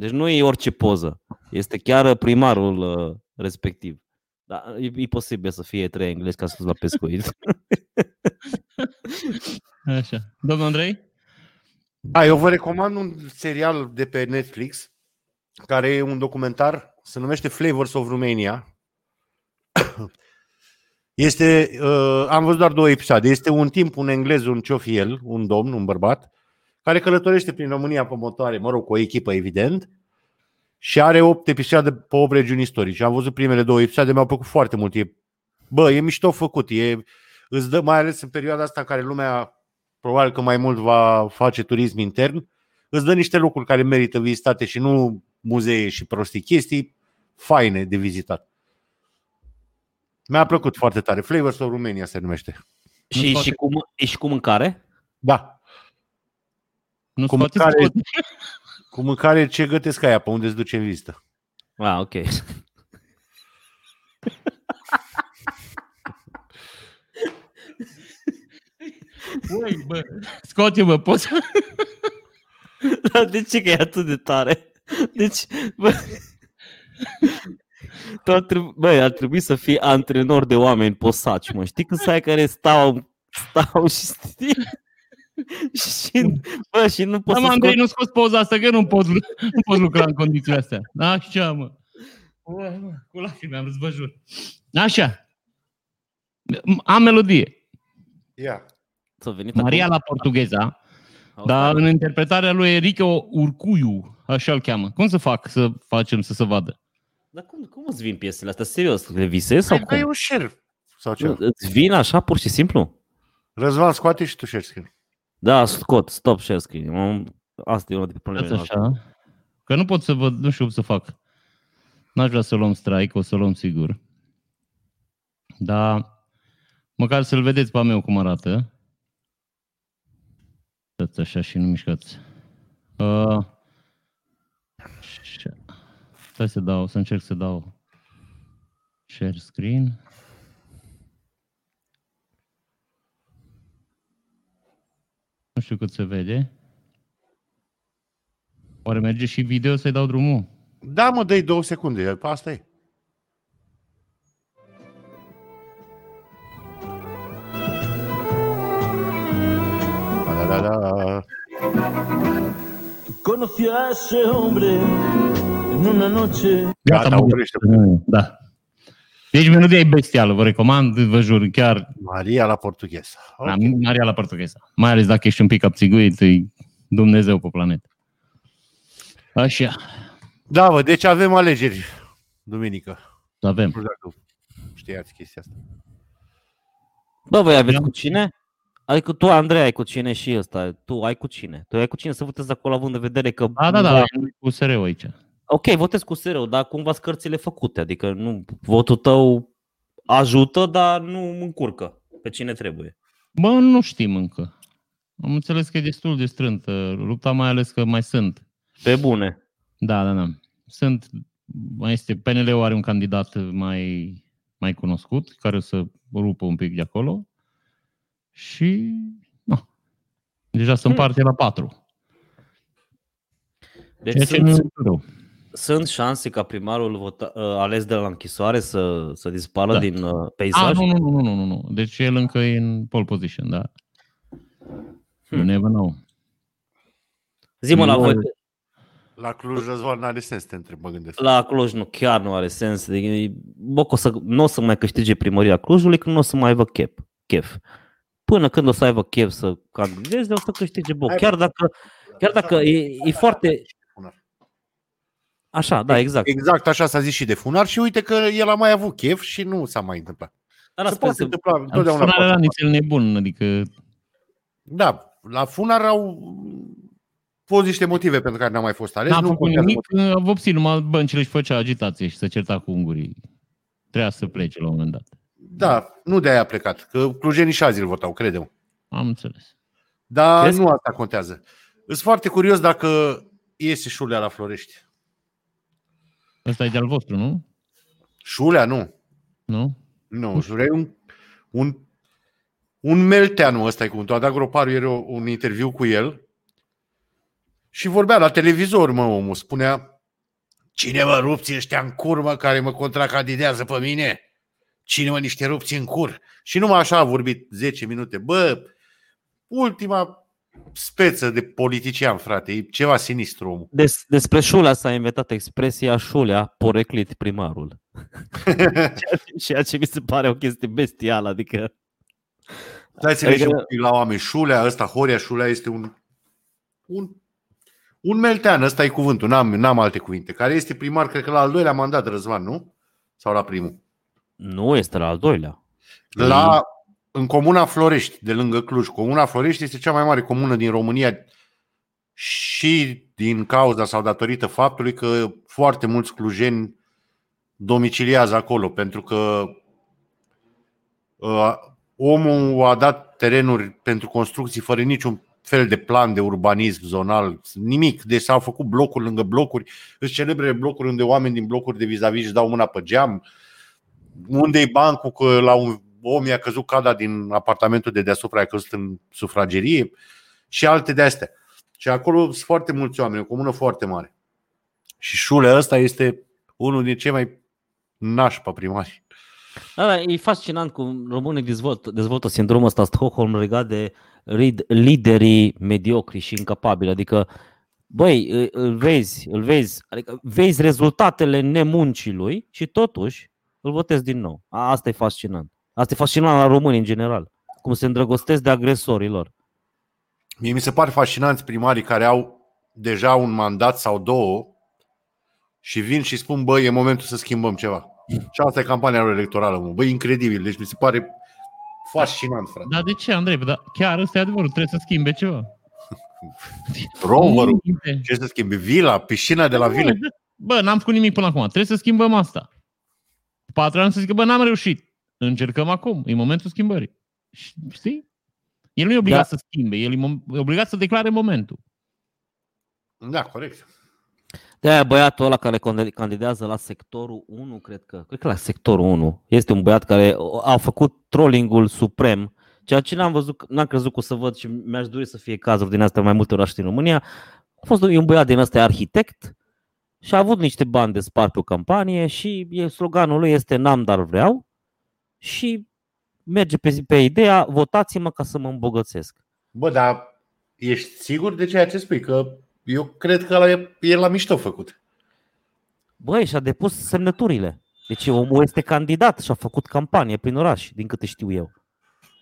Deci nu e orice poză. Este chiar primarul uh, respectiv. Da, e, e posibil să fie trei englezi ca să la pescuit. Așa. Domnul Andrei? Da, eu vă recomand un serial de pe Netflix care e un documentar, se numește Flavors of Romania. Este, uh, am văzut doar două episoade. Este un timp, un englez, un ce fi el, un domn, un bărbat, care călătorește prin România pe motoare, mă rog, cu o echipă, evident, și are opt episoade pe 8 regiuni istorice. Am văzut primele două episoade, mi-au plăcut foarte mult. E, bă, e mișto făcut, e, îți dă, mai ales în perioada asta în care lumea probabil că mai mult va face turism intern, îți dă niște locuri care merită vizitate și nu muzee și prostii chestii faine de vizitat. Mi-a plăcut foarte tare. Flavors of Romania se numește. și, și, cu, e și cu mâncare? Da. Nu Cu scoateți mâncare- tot. Cu mâncare ce gătesc aia pe unde îți duce în vizită. Ah, ok. Ui, bă, scoate-mă, poți să... Dar de ce că e atât de tare? Deci, bă, tu ar trebui, bă, ar trebui să fii antrenor de oameni posaci, mă. Știi când să ai care stau, stau și știi? și, bă, și nu Da, poți mă, să Andrei, scoți... nu scoți poza asta, că nu poți, nu poți lucra în condițiile astea. Așa, mă. Ui, mă, cu lacrimi am râs, vă jur. Așa. Am melodie. Ia. S-a venit Maria acum? la portugheza, Au dar stat. în interpretarea lui Enrico Urcuiu, așa îl cheamă. Cum să fac să facem să se vadă? Dar cum, cum îți vin piesele astea? Serios? Le visezi sau Hai, dai cum? un share. Sau ce? Îți vin așa pur și simplu? Răzvan, scoate și tu share screen. Da, scot, stop share screen. Am- Asta e una dintre problemele Dați noastre. așa. Că nu pot să văd, nu știu cum să fac. N-aș vrea să luăm strike, o să luăm sigur. Dar măcar să-l vedeți pe a meu cum arată. Stați așa și nu mișcați. Uh, așa. Stai să dau, să încerc să dau share screen. Nu știu cât se vede. Oare merge și video să-i dau drumul? Da, mă, dai două secunde. Asta e. Da, da, da, da. Conocí a ese hombre en una noche. Gata, mă, oprește. Da. Deci melodia e bestială, vă recomand, vă jur, chiar Maria la portugheză. okay. Maria la portugheză. Mai ales dacă ești un pic abțiguit, e Dumnezeu pe planetă. Așa, Da, bă, deci avem alegeri duminică. avem. Nu știu dacă știați chestia asta. Bă, voi aveți Da. cu cine? Adică tu, Andrei, ai cu cine și ăsta. Tu ai cu cine? Tu ai cu cine să votezi acolo având în vedere că... Da, da, da, am cu SRU aici. Ok, votez cu sereu, dar cumva sunt cărțile făcute. Adică nu, votul tău ajută, dar nu încurcă pe cine trebuie. Bă, nu știm încă. Am înțeles că e destul de strântă lupta, mai ales că mai sunt. Pe bune. Da, da, da. Sunt, mai este, PNL-ul are un candidat mai, mai cunoscut, care o să rupă un pic de acolo. Și, nu. Deja se împarte la patru. Deci Ceea ce sunt, nu e rău. Sunt șanse ca primarul vota, uh, ales de la închisoare să, să dispară Da. din uh, A, peisaj? nu, nu, nu, nu, nu, nu, nu. Deci el încă e în pole position, da. You Hmm. never know. Zi-mă la Nu. voi, La Cluj, Răzvan, n-are sens să te întreb, mă gândesc. la Cluj nu, chiar nu are sens. Deci, bă, că o să, nu o să mai câștige primăria Clujului când nu o să mai aibă chef. chef. Până când o să aibă chef să candideze, o să câștige Boc. Chiar dacă, chiar dacă e, e foarte... Așa, da, exact. Exact așa s-a zis și de Funar și uite că el a mai avut chef și nu s-a mai întâmplat. Dar Se asta poate se, întâmpla întotdeauna. Sunarea era poate. nițel nebun, adică Da, la Funar au fost niște motive pentru care n-a mai fost ales. n-a nu făcut contează nimic, a vopsit numai băncile și făcea agitație și se certa cu ungurii. Trebuia să plece la un moment dat. Da, nu de aia a plecat, că clujenii și azi îl votau, credem. Am înțeles. Dar Crezi? nu asta contează. Sunt foarte curios dacă iese Șulea la Florești. Ăsta e de-al vostru, nu? Șulea, nu. Nu? Nu, Șulea e un, un, un melteanu ăsta e cuvântul. A dat groparul ieri o- un interviu cu el și vorbea la televizor, mă, omul. Spunea, cine mă rupți ăștia în curmă care mă contracandidează pe mine? cine mă niște rupți în cur. Și numai așa a vorbit 10 minute. Bă, ultima speță de politician, frate, e ceva sinistru omul. Des, despre Șulea s-a inventat expresia Șulea poreclit primarul. ceea, ce, ceea ce mi se pare o chestie bestială, adică Dați-ne și Adică- un pic la oameni. Șulea, ăsta, Horia Șulea este un, un, un meltean, ăsta e cuvântul, n-am, n-am alte cuvinte, care este primar, cred că la al doilea mandat, Răzvan, nu? Sau la primul? nu este la al doilea. La, în comuna Florești, de lângă Cluj. Comuna Florești este cea mai mare comună din România și din cauza sau datorită faptului că foarte mulți clujeni domiciliază acolo, pentru că uh, omul a dat terenuri pentru construcții fără niciun fel de plan de urbanism zonal, nimic. Deci s-au făcut blocuri lângă blocuri, îți celebre blocuri unde oameni din blocuri de vis-a-vis își dau mâna pe geam, unde e bancul că la un om i-a căzut cada din apartamentul de deasupra, a căzut în sufragerie și alte de astea. Și acolo sunt foarte mulți oameni, o comună foarte mare. Și șulea ăsta este unul din cei mai nașpa primari. Da, da, e fascinant cum românii dezvoltă, dezvoltă sindromul ăsta Stockholm legat de rid- liderii mediocri și incapabili. Adică, băi, î- îl vezi, îl vezi, adică vezi rezultatele nemuncii lui și totuși îl votezi din nou. A, Asta e fascinant. Asta e fascinant la români în general. Cum se îndrăgostesc de agresorii lor. Mie mi se pare fascinanți primarii care au deja un mandat sau două și vin și spun, băi, e momentul să schimbăm ceva. Și asta e campania lor electorală, mă. Băi, incredibil. Deci mi se pare fascinant, frate. Dar de ce, Andrei? Dar chiar ăsta e adevărul, trebuie să schimbe ceva. Roverul, Minte. ce să schimbi? Vila, piscina de la vile. Bă, n-am făcut nimic până acum. Trebuie să schimbăm asta. Patru ani să zică, bă, n-am reușit. Încercăm acum. E momentul schimbării. Și- Știi? El nu e obligat Da. să schimbe. El e mom- e obligat să declare momentul. Da, corect. de aia băiatul ăla care conde- candidează la sectorul 1, cred că, cred că la sectorul 1, este un băiat care a făcut trollingul suprem, ceea ce n-am văzut, n-am crezut că o să văd și mi-aș dori să fie cazuri din astea mai multe orașe din România. A fost e un băiat din ăsta arhitect și a avut niște bani de spart pe o campanie și e, sloganul lui este N-am, dar vreau și merge pe, pe ideea votați-mă ca să mă îmbogățesc. Bă, dar ești sigur de ceea ce spui? Că eu cred că ăla e, e la mișto făcut. Băi, și-a depus semnăturile. Deci omul este candidat și a făcut campanie prin oraș, din câte știu eu.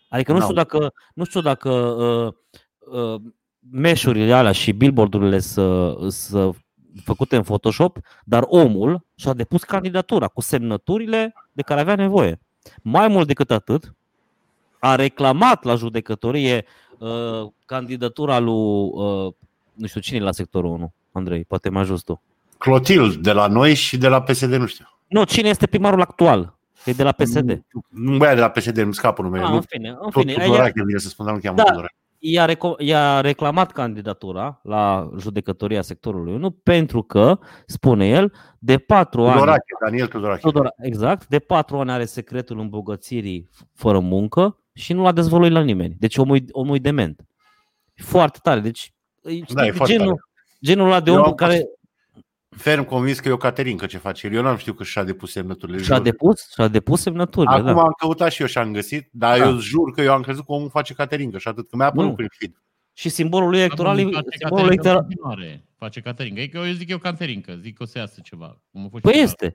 Adică nu Da. știu dacă, nu știu dacă uh, uh, meșurile alea și billboardurile sunt să făcute în Photoshop, dar omul și-a depus candidatura cu semnăturile de care avea nevoie. Mai mult decât atât, a reclamat la judecătorie uh, candidatura lui, uh, nu știu cine e la sectorul 1, Andrei, poate mă ajut tu. Clotil, de la noi și de la PSD, nu știu. Nu, cine este primarul actual? E de la PSD. Un băiat de la PSD, îmi scapă numele. Ah, nu, în fine, în tot fine. Tudorache, vine să spun, dar nu cheamă Da. Tudorache. I-a, reco- i-a reclamat candidatura la judecătoria sectorului 1 pentru că, spune el, de patru ani Tudorache, Daniel Tudorache. Tudor, exact, de patru ani are secretul îmbogățirii fără muncă și nu l-a dezvăluit la nimeni. Deci omul, e- omul e dement. Foarte tare. Deci, știi, Da, e foarte genul, tare. genul ăla de Eu om am care Ferm convins că e o Caterinca ce face el. Eu n-am știut că și-a depus semnăturile. și-a jur. depus, și-a depus semnăturile. Acum da. am căutat și eu și am găsit, dar Da. eu jur că eu am crezut că omul face Caterinca și atât, că mi-a apărut Nu. prin feed. Și simbolul lui electoral, e- Face simbolul Caterinca în electoral, continuare. Face Caterinca. E că eu zic eu Caterinca. Zic că o să iasă ceva. Cum a fost Păi și este.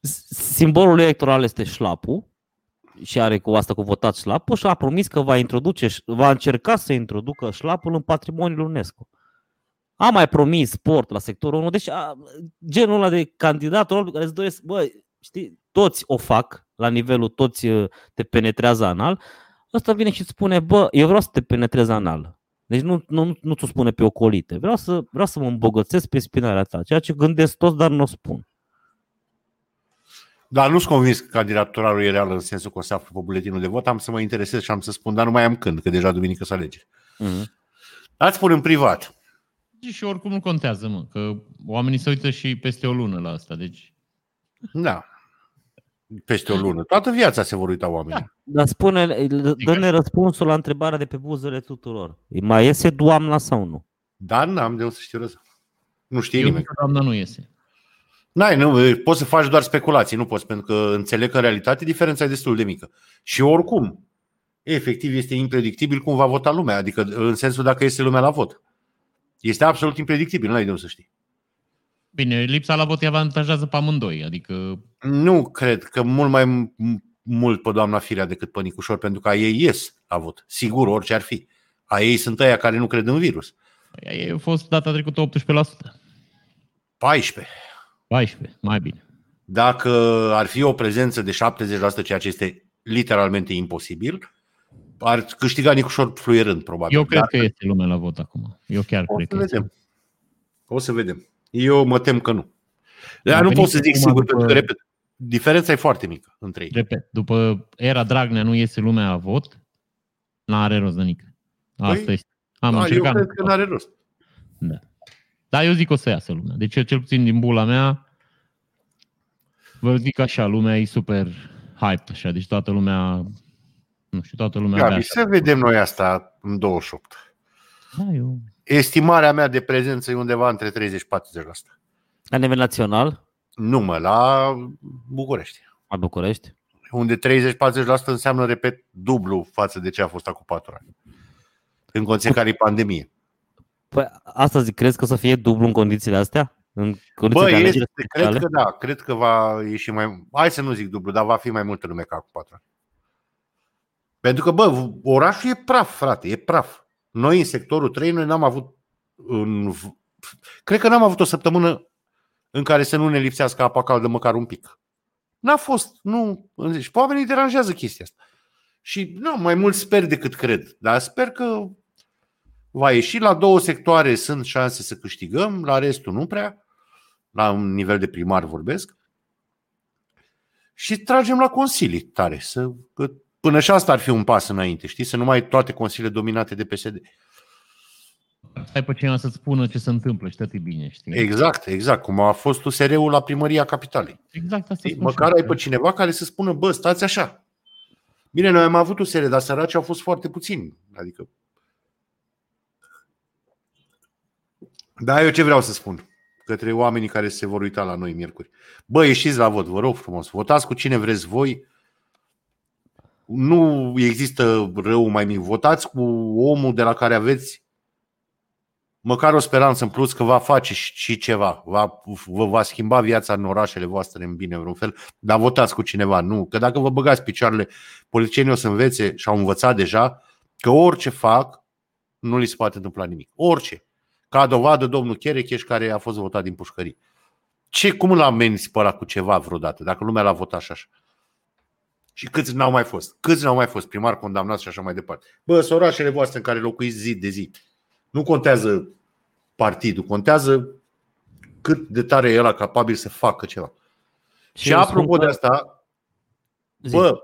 S- Simbolul electoral este șlapul și are cu asta cu votat șlapul și a promis că va introduce, va încerca să introducă șlapul în patrimoniul UNESCO. A mai promis sport la sectorul 1, deci a, genul ăla de candidat ăla care îți doresc, bă, știi, toți o fac la nivelul, toți uh, te penetrează anal, ăsta vine și îți spune, bă, eu vreau să te penetrez anal. Deci nu, nu, nu ți-o spune pe ocolite. Vreau să, vreau să mă îmbogățesc pe spinarea ta, ceea ce gândesc toți, dar nu o spun. Dar nu-s convins că candidatura lui e reală în sensul că o să aflu pe buletinul de vot. Am să mă interesez și am să spun, dar nu mai am când, că deja duminică să alege. Mm-hmm. Ați spun în privat. Și oricum nu contează, mă, că oamenii se uită și peste o lună la asta. Deci, Da. Peste o lună. Toată viața se vor uita oamenii. Dar spune, dă-ne răspunsul la întrebarea de pe buzele tuturor. Îi Mai iese doamna sau nu? Dar n-am de o să știu răspuns. Nu știe eu nimeni. zic că doamna nu iese. N-ai, nu, poți să faci doar speculații, nu poți, pentru că înțeleg că în realitate diferența e destul de mică. Și oricum, efectiv este impredictibil cum va vota lumea, adică în sensul dacă este lumea la vot. Este absolut impredictibil, n-ai de unde să știi. Bine, lipsa la vot îi avantajează pe amândoi, adică Nu cred că mult mai m- mult pe doamna Firea decât pe Nicușor, pentru că a ei ies la vot. Sigur, orice ar fi. A ei sunt ăia care nu cred în virus. ea ei a fost data trecută 18%. 14. 14, mai bine. Dacă ar fi o prezență de 70%, ceea ce este literalmente imposibil, ar câștiga Nicușor fluierând, probabil. Eu cred Dar că este lumea la vot acum. Eu chiar o cred să că este. vedem. O să vedem. Eu mă tem că nu. Dar A nu venit pot să zic acum sigur, după- pentru că, repet, diferența e foarte mică între ei. Repet, după era Dragnea nu iese lumea la vot, n-are rost de nică. Asta Păi, este. Am Da, eu încercat. cred că nu are rost. Da. Dar eu zic că o să iasă lumea. Deci eu cel puțin din bula mea vă zic așa, lumea e super hype așa, deci toată lumea nu știu, toată lumea Gabi, avea să vedem noi asta în 28. Da, eu... Estimarea mea de prezență e undeva între 30-40%. La nivel național, Nu mă, la București. la București. Unde 30-40% înseamnă, repet, dublu față de ce a fost acum 4 ani. În condiții în care e pandemie. Păi asta zic, crezi că o să fie dublu în condițiile astea? În condițiile Bă, de este, alegeri cred speciale? că da, cred că va ieși mai... Hai să nu zic dublu, dar va fi mai multă lume ca acum 4 ani. Pentru că, bă, orașul e praf, frate, e praf. Noi în sectorul 3, noi n-am avut... În... Cred că n-am avut o săptămână în care să nu ne lipsească apa caldă măcar un pic. N-a fost, nu. Și pe oamenii îi deranjează chestia asta. Și nu, mai mult sper decât cred. Dar sper că va ieși. La două sectoare sunt șanse să câștigăm, la restul nu prea. La un nivel de primar vorbesc. Și tragem la consilii tare. Să, că până și asta ar fi un pas înainte, știi? Să nu mai toate consiliile dominate de PSD. Ai pe cineva să-ți spună ce se întâmplă și tot e bine, știi? Exact, exact. Cum a fost USR-ul la primăria capitalei. Exact asta spun Măcar și ai eu. pe cineva care să spună, bă, stați așa. Bine, noi am avut USR, dar săraci au fost foarte puțini. Adică... Da, eu ce vreau să spun către oamenii care se vor uita la noi miercuri. Bă, ieșiți la vot, vă rog frumos. Votați cu cine vreți voi. Nu există rău mai mic. Votați cu omul de la care aveți măcar o speranță în plus că va face și și ceva, va, vă va schimba viața în orașele voastre în bine vreun fel, dar votați cu cineva, nu. Că dacă vă băgați picioarele, politicienii o să învețe și au învățat deja că orice fac, nu li se poate întâmpla nimic. Orice. Ca dovadă, domnul Cherecheș, care a fost votat din pușcării. Ce, cum l-a amenzi pe ăla cu ceva vreodată, dacă lumea l-a votat și așa? Și câți n-au mai fost? Câți n-au mai fost primari condamnați și așa mai departe? Bă, sunt orașele voastre în care locuiți zi de zi. Nu contează partidul, contează cât de tare e ăla capabil să facă ceva. Și, și eu apropo spun de că- asta, Zi. bă,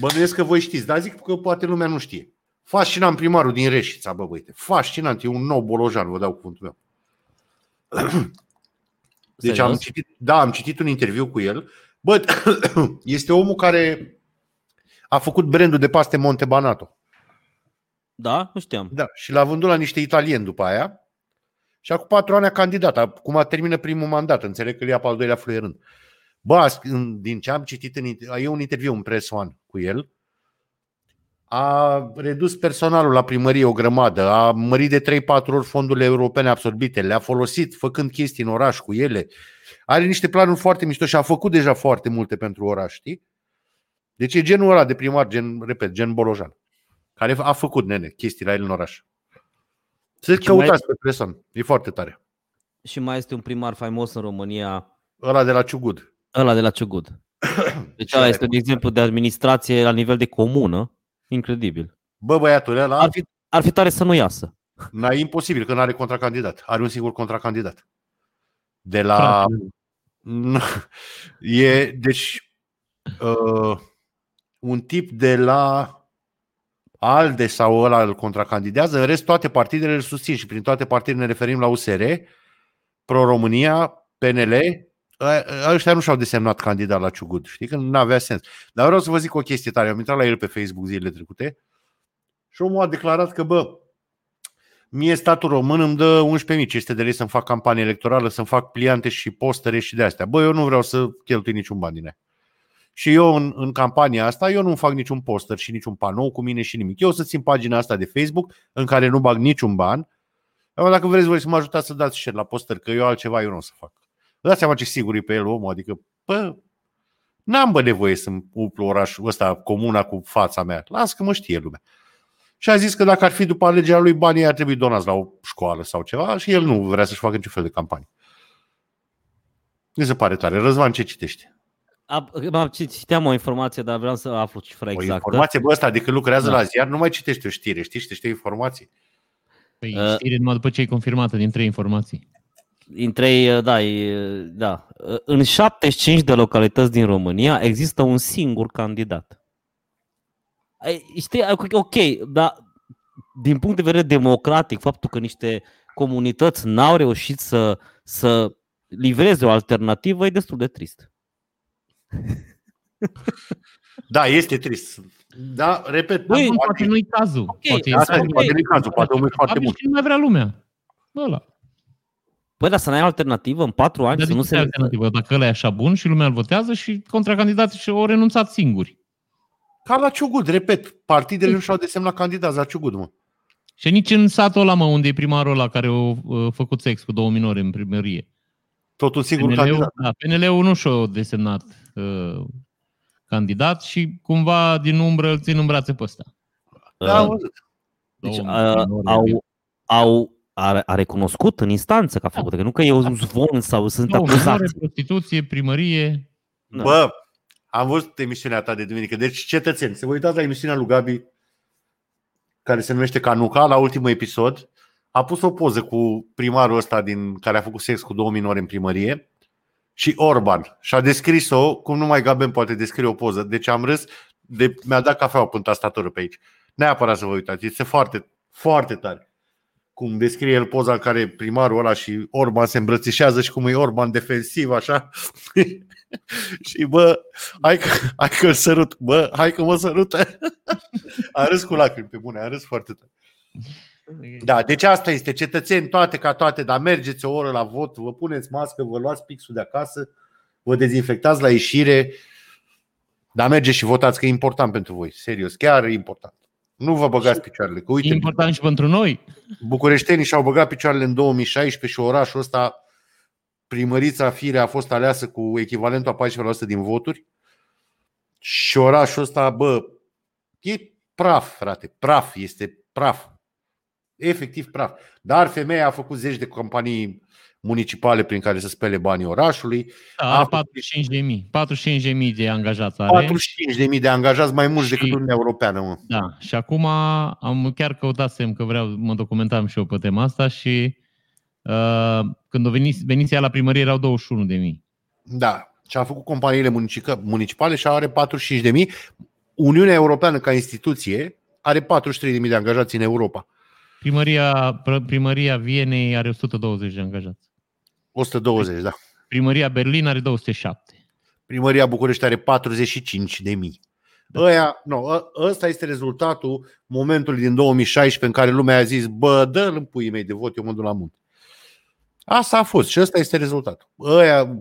bănuiesc că voi știți, dar zic că poate lumea nu știe. Fascinant primarul din Reșița, bă, băite. Fascinant, e un nou bolojan, vă dau cuvântul meu. Deci am Serios? citit, da, am citit un interviu cu el. Bă, este omul care a făcut brandul de paste Monte Banato. Da, nu știam. Da, și l-a vândut la niște italieni după aia. Și acum patru ani a candidat. Acum a termină primul mandat. Înțeleg că îl ia pe al doilea fluierând. Bă, as- în- din ce am citit, în, inter- e un interviu în Press One cu el. A redus personalul la primărie o grămadă, a mărit de 3-4 ori fondurile europene absorbite, le-a folosit făcând chestii în oraș cu ele. Are niște planuri foarte mișto și a făcut deja foarte multe pentru oraș, știi? Deci e genul ăla de primar, gen, repet, gen Bolojan, care a făcut, nene, chestii la el în oraș. Să Și căutați mai- pe Preson, e foarte tare. Și mai este un primar faimos în România, Ăla de la Ciugud. ăla de la Ciugud. Deci ăla este un exemplu de administrație la nivel de comună. Incredibil. Bă, băiatul ăla, Ar fi, ar fi tare să nu iasă. n-ai imposibil, că nu are contracandidat. Are un singur contracandidat. De la... Frate, E, deci, uh, un tip de la ALDE sau ăla îl contracandidează, în rest toate partidele îl susțin și prin toate partidele ne referim la USR, Pro-România, PNL, Ă- ăștia nu și-au desemnat candidat la Ciugud, știi, că nu avea sens. Dar vreau să vă zic o chestie tare, am intrat la el pe Facebook zilele trecute și omul a declarat că, bă, Mie statul român îmi dă 11.500 de lei să-mi fac campanie electorală, să-mi fac pliante și postere și de astea. Bă, eu nu vreau să cheltui niciun bani din ea. Și eu în, în campania asta, eu nu fac niciun poster și niciun panou cu mine și nimic. Eu o să țin pagina asta de Facebook în care nu bag niciun ban. Acum, dacă vreți voi să mă ajutați să dați share la poster, că eu altceva eu nu o să fac. Vă dați seama ce sigur e pe el omul, adică, bă, n-am bă nevoie să-mi uplu orașul ăsta, comuna cu fața mea. Las că mă știe lumea. Și a zis că dacă ar fi după alegerea lui, banii ar trebui donați la o școală sau ceva și el nu vrea să-și facă niciun fel de campanie. Mi se pare tare. Răzvan, ce citești? A- am cit- Citeam o informație, dar vreau să aflu cifra O exactă. informație, bă, ăsta, de când lucrează Da. la ziar, nu mai citește o știre, știți, citește o informație. Păi Uh. știre numai după ce e confirmată din trei informații. Din trei, da, e, da. În 75 de localități din România există un singur candidat. Ai, Știi, ok, dar din punct de vedere democratic, faptul că niște comunități n-au reușit să, să livreze o alternativă e destul de trist. Da, este trist. Da, repet, Băi, poate- poate nu-i cazul. ok, poate asta e e, poate nu-i cazul, poate omul e foarte Probabil mult. și nu mai vrea lumea. Ăla. Păi, dar să n-ai alternativă în patru ani, Dar să de nu ce se... ai alternativă? Dacă ăla e așa bun și lumea îl votează și contracandidații și au renunțat singuri. Ca la Ciugud, repet, partidele nu și-au desemnat candidați la Ciugud, mă. Și nici în satul ăla, mă, unde e primarul ăla care a uh, făcut sex cu două minore în primărie. Tot un singur PNL-ul, candidat. da, PNL-ul nu și-a desemnat uh, candidat și cumva din umbră îl țin în brațe pe ăsta. Da, am Uh, văzut. Deci Două a, minore. au, au a, a recunoscut în instanță că a făcut, că nu că e un zvon sau sunt Două minore, acuzați. prostituție, primărie. Da. Bă, am văzut emisiunea ta de duminică. Deci, cetățeni, să vă uitați la emisiunea lui Gabi, care se numește Canuca, la ultimul episod. A pus o poză cu primarul ăsta din care a făcut sex cu două minore în primărie și Orban. Și a descris-o cum numai Gaben poate descrie o poză. Deci am râs, de, mi-a dat cafeaua pe tastatură pe aici. Neapărat să vă uitați, este foarte, foarte tare. Cum descrie el poza în care primarul ăla și Orban se îmbrățișează și cum e Orban defensiv, așa. și bă, hai că, hai că îl sărut, bă, hai că mă sărută. a râs cu lacrimi, pe bune, a râs foarte tare. Da, deci asta este, cetățeni toate ca toate, dar mergeți o oră la vot, vă puneți mască, vă luați pixul de acasă, vă dezinfectați la ieșire, dar mergeți și votați, că e important pentru voi, serios, chiar e important. Nu vă băgați picioarele, că E uite, important și pentru noi. bucureștenii și-au băgat picioarele în 2016 și orașul ăsta, primărița Firea a fost aleasă cu echivalentul a 14% din voturi și orașul ăsta, bă, e praf, frate, praf, este praf. Efectiv praf. Dar femeia a făcut zeci de companii municipale prin care să spele banii orașului. Da, A are făcut- 45.000 45.000 de angajați are. 45.000 de angajați mai mulți Și- decât Uniunea Europeană, mă. Da, și acum am chiar căutasem că vreau, mă documentam și eu pe tema asta și uh, când o venit, veniți ea la primărie erau 21 de mii. Da. Și a făcut companiile municică- municipale și are 45.000. Uniunea Europeană ca instituție are 43.000 de angajați în Europa. Primăria, pr- primăria Vienei are 120 de angajați. 120, da. Primăria Berlin are 207. Primăria București are 45 de mii. Ăia, nu, ă- ăsta este rezultatul momentului din 2016 în care lumea a zis, bă, dă în puii mei de vot, eu mă duc la munte. Asta a fost și ăsta este rezultatul. Ăia,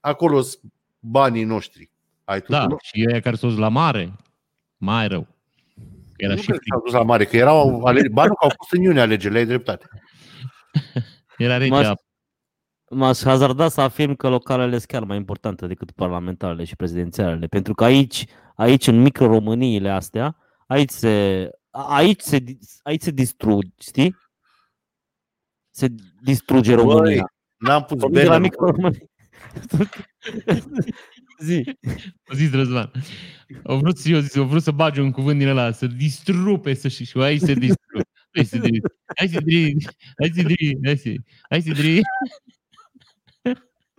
acolo sunt banii noștri. Ai Da, tuturor. și ăia care s-au dus la mare, mai rău. Era nu și cred că frig. s-au dus la mare, că erau alegeri. Ba nu, că au fost în iunie alegerile, ai dreptate. Era rece M-aș- apă. M-aș hazarda să afirm că localele sunt chiar mai importante decât parlamentarele și prezidențialele, pentru că aici, aici în micro-Româniile astea, aici se, aici se, aici se distrug, știi? Se distruge Băi, România. N-am pus Vorbim de la banner micro-România. Zi. A zis Răzvan. Au vrut, eu zis, au vrut să bage un cuvânt din ăla, să distrupe, să și, și aici se distrupe. Hai să dri, hai să dri, hai să dri, hai să, hai să dri.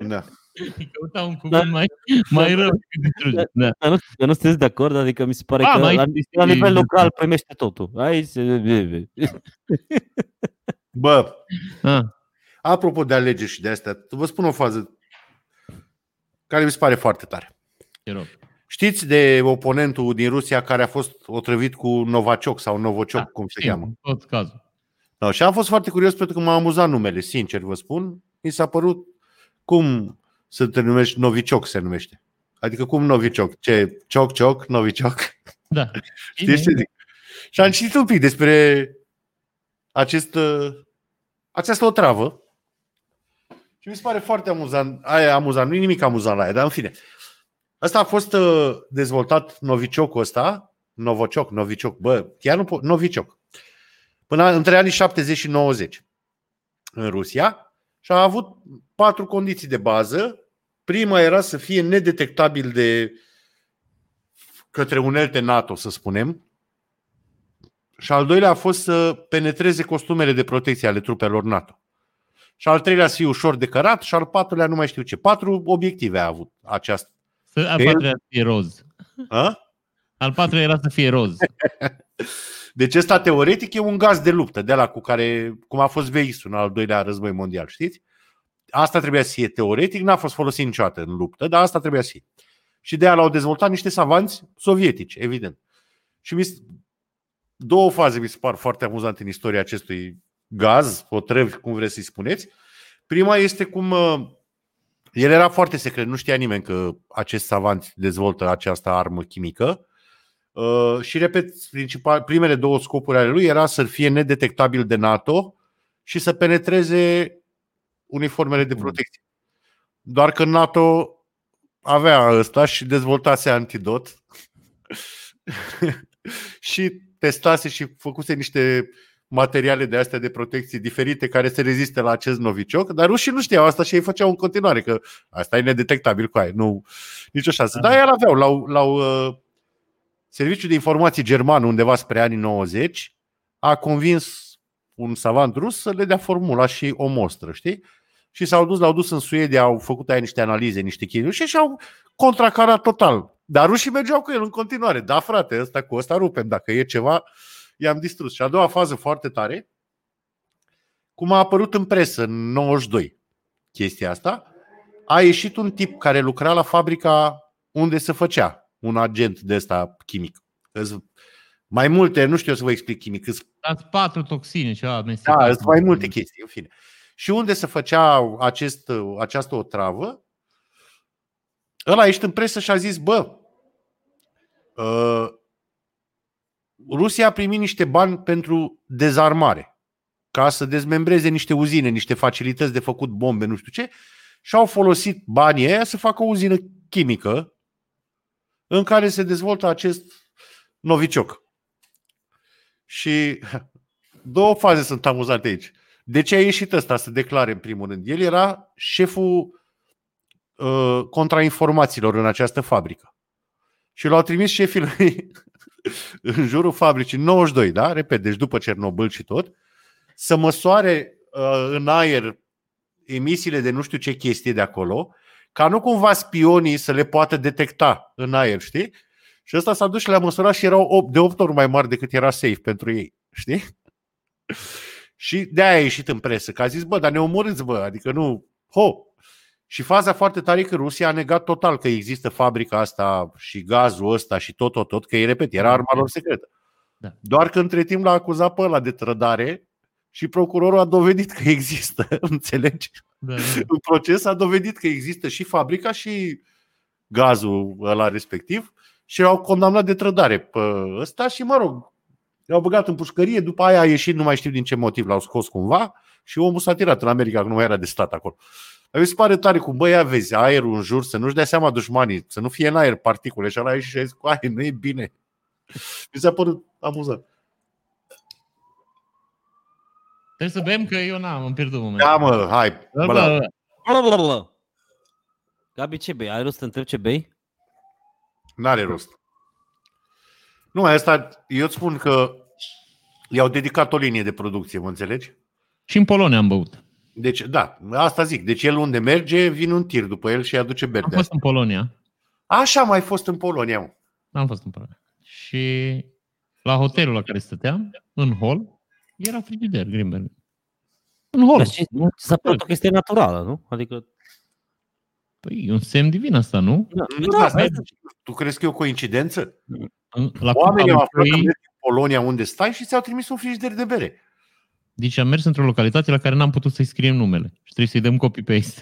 Da. Căuta un cuvânt mai, mai rău decât distruge. Da. Dar nu, dar nu sunteți de acord? Adică mi se pare Ba, că mai la, este- la nivel local primește totul. Aici se... Bă, Ah, apropo de alegeri și de astea, vă spun o fază care mi se pare foarte tare. te rog. Știți de oponentul din Rusia care a fost otrăvit cu Novaciok sau Novociok, Da, cum se știu, cheamă? Tot cazul. Da, și am fost foarte curios pentru că m-a amuzat numele, sincer vă spun. Mi s-a părut cum să te numești Novicioc se numește. Adică cum Novicioc? Ce? Cioc, cioc, Novicioc? Da. Știi ce zic? Și am citit un pic despre acest, uh, această otravă și mi se pare foarte amuzant. Aia e amuzant, nu e nimic amuzant la ea, dar în fine. Asta a fost uh, dezvoltat Noviciocul ăsta, Novocioc, Novicioc, bă, chiar nu pot, Novicioc. Până între anii 70 și 90 în Rusia și a avut patru condiții de bază. Prima era să fie nedetectabil de către unelte NATO, să spunem. Și al doilea a fost să penetreze costumele de protecție ale trupelor NATO. Și al treilea să fie ușor de cărat și al patrulea nu mai știu ce. Patru obiective a avut această. Să, al Că el- patrulea să fie roz. A? Al patrulea era să fie roz. Deci ăsta teoretic e un gaz de luptă, de la cu care, cum a fost VX-ul în al doilea război mondial, știți? Asta trebuia să fie teoretic, n-a fost folosit niciodată în luptă, dar asta trebuia să fie. Și de aia l-au dezvoltat niște savanți sovietici, evident. Și mi s- două faze mi se par foarte amuzante în istoria acestui gaz, otrăv, cum vreți să-i spuneți. Prima este cum uh, el era foarte secret, nu știa nimeni că acest savant dezvoltă această armă chimică. Uh, și repet, principal, primele două scopuri ale lui era să fie nedetectabil de NATO și să penetreze uniformele de protecție. Doar că NATO avea ăsta și dezvoltase antidot și testase și făcuse niște materiale de astea de protecție diferite care se reziste la acest novicioc, dar rușii nu știau asta și ei făceau în continuare, că asta e nedetectabil cu aia, nu, nicio șansă. Dar ei aveau, l-au, l-au uh, Serviciul de informații german undeva spre anii 90 a convins un savant rus să le dea formula și o mostră, știi? Și s-au dus, l-au dus în Suedia, au făcut aia niște analize, niște chestii și și-au contracarat total. Dar rușii mergeau cu el în continuare. Da, frate, ăsta cu ăsta rupem. Dacă e ceva, i-am distrus. Și a doua fază foarte tare, cum a apărut în presă în 92 chestia asta, a ieșit un tip care lucra la fabrica unde se făcea un agent de ăsta chimic. Îs mai multe, nu știu eu să vă explic chimic, îs, Dați patru toxine, ceva da, amestecat. sunt mai multe chestii, în fine. Și unde se făcea acest, această otravă, ăla a ieșit în presă și a zis, bă, uh, Rusia a primit niște bani pentru dezarmare, ca să dezmembreze niște uzine, niște facilități de făcut bombe, nu știu ce, și au folosit banii aia să facă o uzină chimică în care se dezvoltă acest novicioc. Și două faze sunt amuzante aici. De ce a ieșit ăsta să declare în primul rând? El era șeful uh, contrainformațiilor în această fabrică. Și l-au trimis șefii lui în jurul fabricii 92, da? Repet, deci după Cernobâl și tot, să măsoare uh, în aer emisiile de nu știu ce chestie de acolo, ca nu cumva spionii să le poată detecta în aer, știi? Și ăsta s-a dus și le-a măsurat și erau 8, de 8 ori mai mari decât era safe pentru ei, știi? Și de aia a ieșit în presă, că a zis, bă, dar ne omorâți, bă, adică nu, ho! Și faza foarte tare e că Rusia a negat total că există fabrica asta și gazul ăsta și tot, tot, tot, că ei repet, era arma lor secretă. Da. Doar că între timp l-a acuzat pe ăla de trădare și procurorul a dovedit că există, înțelegi? Da, da. în proces a dovedit că există și fabrica și gazul ăla respectiv și l-au condamnat de trădare pe ăsta și, mă rog, l-au băgat în pușcărie, după aia a ieșit, nu mai știu din ce motiv, l-au scos cumva și omul s-a tirat în America, că nu mai era de stat acolo. Dar mi se pare tare cum, băi, ia vezi, aerul în jur, să nu-și dea seama dușmanii, să nu fie în aer particule și ăla a ieșit și a zis, "Coai, nu e bine. Mi s-a părut amuzant. Trebuie să bem că eu n-am, am pierdut momentul. Da, mă, hai. Da, Bă, da, la- da. Blablabla. Gabi, ce bei? Ai rost să te întreb ce bei? N-are rost. Nu, asta, eu îți spun că i-au dedicat o linie de producție, mă înțelegi? Și în Polonia am băut. Deci, da, asta zic. Deci el unde merge, vine un tir după el și îi aduce Am berde. fost în Polonia. Așa mai fost în Polonia. mă. Am fost în Polonia. Și la hotelul la care stăteam, în hol, era frigider Grimberg. În hol. Dar ce, nu? Ți s-a părut o chestie naturală, nu? Adică... Păi, e un semn divin asta, nu? Da, Nu, da, dar stai, da, tu crezi că e o coincidență? În- La Oamenii au cât aflat că trăi- mergi în Polonia unde stai și ți-au trimis un frigider de bere. Deci am mers într-o localitate la care n-am putut să-i scriem numele. Și trebuie să-i dăm copy-paste.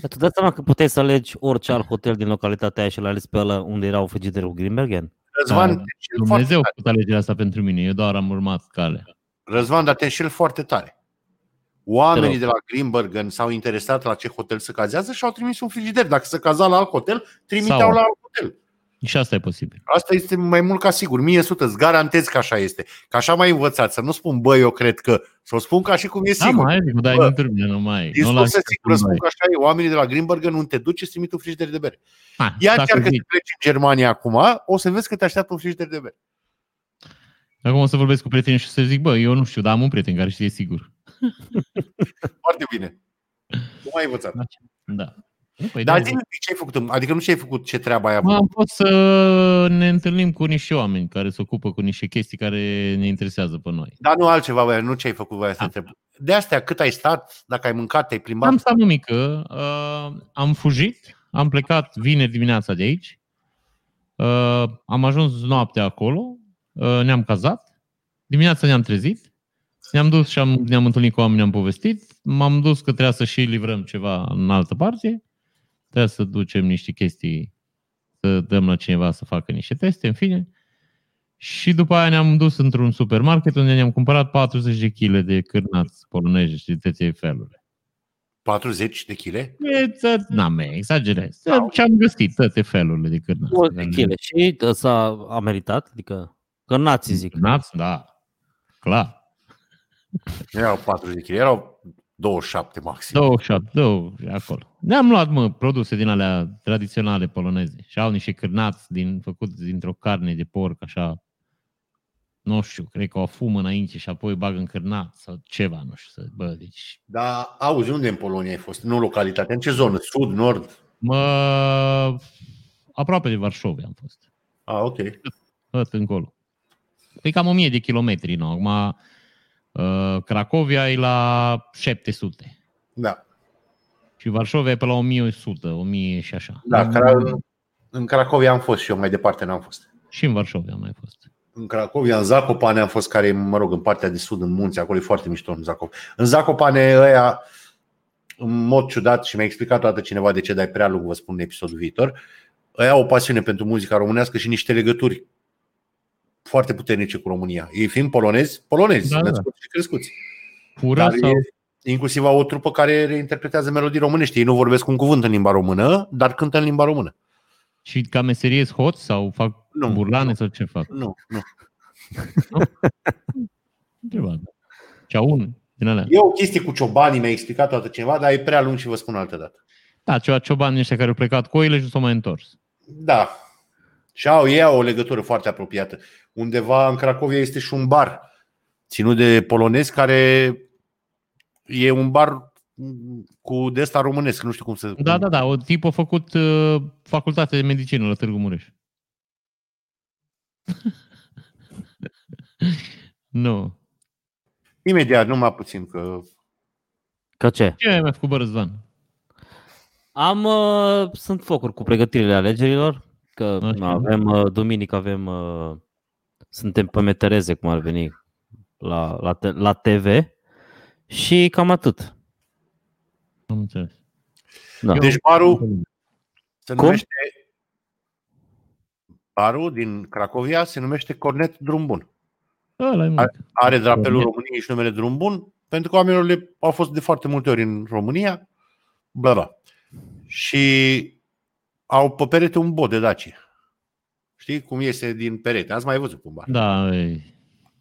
Dar Tu dați seama că puteai să alegi orice alt hotel din localitatea aia și l ales pe ăla unde era frigiderul Greenbergen? Răzvan, Da, te înșel foarte Dumnezeu a tare. făcut alegerea asta pentru mine. Eu doar am urmat calea. Răzvan, dar te înșel foarte tare. Oamenii Te de la Greenbergen s-au interesat la ce hotel se cazează și au trimis un frigider. Dacă se caza la alt hotel, trimiteau Sau- la alt hotel. Și asta e posibil. Asta este mai mult ca sigur. Mie sută, îți garantez că așa este. Că așa mai învățat. Să nu spun, bă, eu cred că. Să o spun ca și cum e Da, sigur. mai adică, dai Bă, în târmie, nu mai. Din nu sursă lași să sigură nu spun mai. că așa e. Oamenii de la Greenbergen nu te duci și îți trimit un frigider de bere. Ha, Ia dacă chiar că zici. te pleci în Germania acum, o să vezi că te așteaptă un frigider de bere. Acum o să vorbesc cu prietenii și să zic, bă, eu nu știu, dar am un prieten care știe sigur. Foarte bine. Nu mai ai învățat. Da. Nu, Păi Dar da, zi ce ai făcut? Adică nu ce ai făcut, ce treabă ai avut. Mă, am fost să ne întâlnim cu niște oameni care se ocupă cu niște chestii care ne interesează pe noi. Dar nu altceva, voia, nu ce ai făcut, voia să te Ah. întreb. De astea, cât ai stat, dacă ai mâncat, te-ai plimbat? Am stat mică, uh, am fugit, am plecat vineri dimineața de aici, uh, am ajuns noaptea acolo, uh, ne-am cazat, dimineața ne-am trezit, ne-am dus și am, ne-am întâlnit cu oameni, am povestit, m-am dus că trebuia să și livrăm ceva în altă parte, trebuia să ducem niște chestii, să dăm la cineva să facă niște teste, în fine. Și după aia ne-am dus într-un supermarket unde ne-am cumpărat 40 de kg de cârnați polonezi și de toate felurile. 40 de kg? E, ță- N-am mai exagerez. Da. Ce am găsit, toate felurile de cârnați. 20 de kg. Și s-a a meritat? Adică că nații zic. Cârnați, da. Clar. Nu erau 40 de kg, erau 27 maxim. 27, 20, acolo. Ne-am luat, mă, produse din alea tradiționale poloneze. Și au niște cârnați din, făcuți dintr-o carne de porc, așa, nu știu, cred că o fumă înainte și apoi bagă în cârnat sau ceva, nu știu. Să, bă, deci, Dar auzi, unde în Polonia ai fost? Nu localitate. În ce zonă? Sud, nord? mă, aproape de Varșovia am fost. Ah, ok. tot încolo. Păi cam 1000 de kilometri, nu? Acum uh, Cracovia e la 700 Da. și Varșovia e pe la 1100, 1000 și așa. Da, Cra- în Cracovia am fost și eu, mai departe n-am fost. Și în Varșovia am mai fost. În Cracovia, în Zacopane am fost, care e, mă rog, în partea de sud, în munți, acolo e foarte mișto în Zacop. În Zacopane ăia, în mod ciudat, și mi-a explicat toată cineva de ce dai prea lung, vă spun în episodul viitor, ăia au o pasiune pentru muzica românească și niște legături foarte puternice cu România. Ei fiind polonezi, polonezi, Da, da, da. născuți și crescuți. Pura Dar sau... e, inclusiv au o trupă care reinterpretează melodii românești. Ei nu vorbesc un cuvânt în limba română, dar cântă în limba română. Și ca meserie hoți sau fac Nu, burlane nu. sau ce fac? Nu, nu. Ceva. Ceaun, din alea. E o chestie cu ciobanii, mi-a explicat toată cineva, dar e prea lung și vă spun altă dată. Da, ceva ciobani ăștia care au plecat cu oile și nu s-au mai întors. Da. Și au ei au o legătură foarte apropiată. Undeva în Cracovia este și un bar ținut de polonezi care e un bar cu de ăsta românesc, nu știu cum să... Da, da, da. O tip a făcut uh, facultate de medicină la Târgu Mureș. nu. Imediat, numai puțin, că Că ce? Ce ai mai făcut, bă, Răzvan? Am, uh, sunt focuri cu pregătirile alegerilor, că Așa. na, avem, uh, duminică avem, uh, suntem pe metereze, cum ar veni, la, la, te- la TV și cam atât. Am înțeles. Da. Eu- Deci barul se Cum? numește barul din Cracovia se numește Cornet Drum Bun. Ăla e mult. Are drapelul Cornet. României și numele Drum Bun, pentru că oamenilor le au fost de foarte multe ori în România, bla bla. Și au pe perete un bod de Daci. Știi cum iese din perete? Ați mai văzut cum bar. Da, e,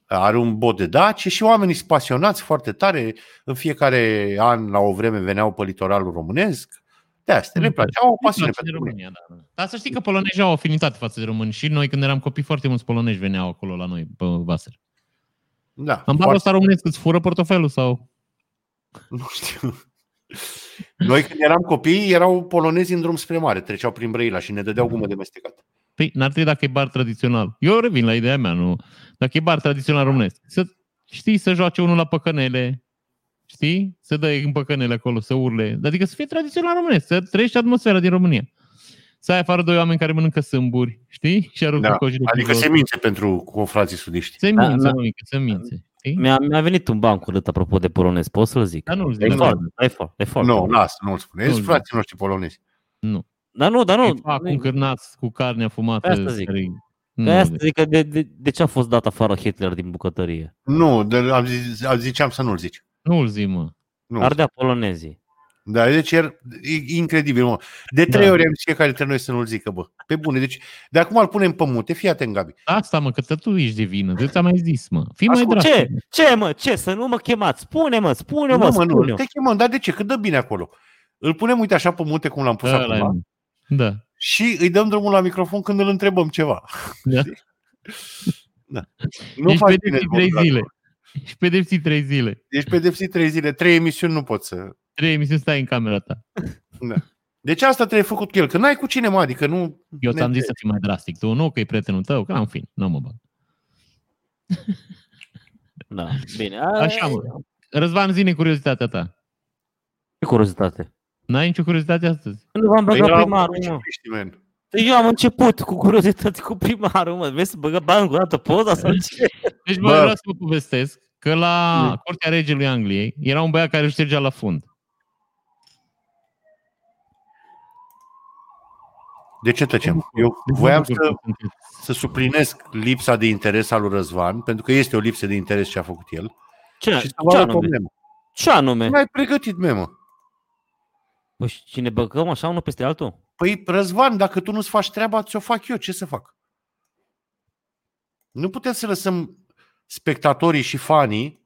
Are un bod de Daci și oamenii sunt pasionați foarte tare. În fiecare an, la o vreme, veneau pe litoralul românesc. De asta le place. Au o pasiune place de pentru România. România, da, da. Dar să știi că polonezii au o afinitate față de români. Și noi, când eram copii, foarte mulți polonezi veneau acolo la noi, pe Vaser. Da, Am barul foarte, ăsta românesc, îți fură portofelul sau... nu știu. Noi când eram copii, erau polonezi în drum spre mare, treceau prin Brăila și ne dădeau gumă de mestecat. Păi, n-ar trebui dacă e bar tradițional. Eu revin la ideea mea, nu? Dacă e bar tradițional românesc, să știi să joace unul la păcănele, știi? Să dă în păcănele acolo, să urle. Adică să fie tradițional românesc, să trăiești atmosfera din România. Să ai afară doi oameni care mănâncă sâmburi, știi? Și aruncă Da, coji de Adică pe jos. semințe pentru confrații sudiști. Semințe, Da, da. mămică, semințe. Știi? Mi-a, mi-a venit un ban curând apropo de polonez, pot să-l zic? Dar nu-l zic. E nu. foarte, e foarte, e foarte. Nu, lasă, nu-l spuneți. Nu-l frații noștri polonezi. Nu. Dar nu, dar nu. Îi fac un cârnaț cu carnea fumată. Pe asta zic. care- Pe Nu, asta zic că de, de, de, ce a fost dat afară Hitler din bucătărie? Nu, de, am zis, am ziceam să nu-l zici. Nu-l zi, mă. Nu. Ardea polonezii. Da, deci e, e incredibil, mă. De trei Da. ori am zis fiecare dintre noi să nu-l zică, bă. Pe bune. Deci, de acum îl punem pe mute. Fii atent, Gabi. Asta, mă, că tu ești de vină. De ți-am mai zis, mă. Fii mai Ascult, drag. Ce? Ce, mă? Ce? Să nu mă chemați? Spune, mă, spune, mă, nu, mă, nu, spune. te chemăm, dar de ce? Că dă bine acolo. Îl punem, uite, așa pe mute, cum l-am pus Ăla e, acum, mă. Da. și îi dăm drumul la microfon când îl întrebăm ceva. da. Da. Nu Ești faci bine, pedepsit trei moderator. zile. Ești pedepsit trei zile. Ești pedepsit trei zile. Trei emisiuni nu poți să... Trei emisiuni stai în camera ta. Da. Deci asta trebuie făcut cu el, că n-ai cu cine, mă, adică nu... Eu ne ți-am zis trebuie. să fii mai drastic. Tu nu, că e prietenul tău, că în fin, nu mă bag. Da, bine. Așa, mă. Răzvan, zine curiozitatea ta. Ce curiozitate. N-ai nicio curiozitate astăzi? Nu v-am Păi băgat era primarul, mă. Pești, man. Eu am început cu curiozitate cu primarul, mă. Vrei să băgă bani încă o dată poza sau ce? Deci, bă, Bă. vreau să vă povestesc că la Curtea Regelui Angliei era un băiat care își ștergea la fund. De ce tăcem? Eu Deci voiam mă bucur să, că sunteți. să suplinesc lipsa de interes al lui Răzvan, pentru că este o lipsă de interes ce a făcut el. Ce, și să ce vă arăt o anume? memă. Ce anume? Nu ai pregătit memă. Păi și cine băgăm așa unul peste altul? Păi, Răzvan, dacă tu nu-ți faci treaba, ți-o fac eu. Ce să fac? Nu putem să lăsăm spectatorii și fanii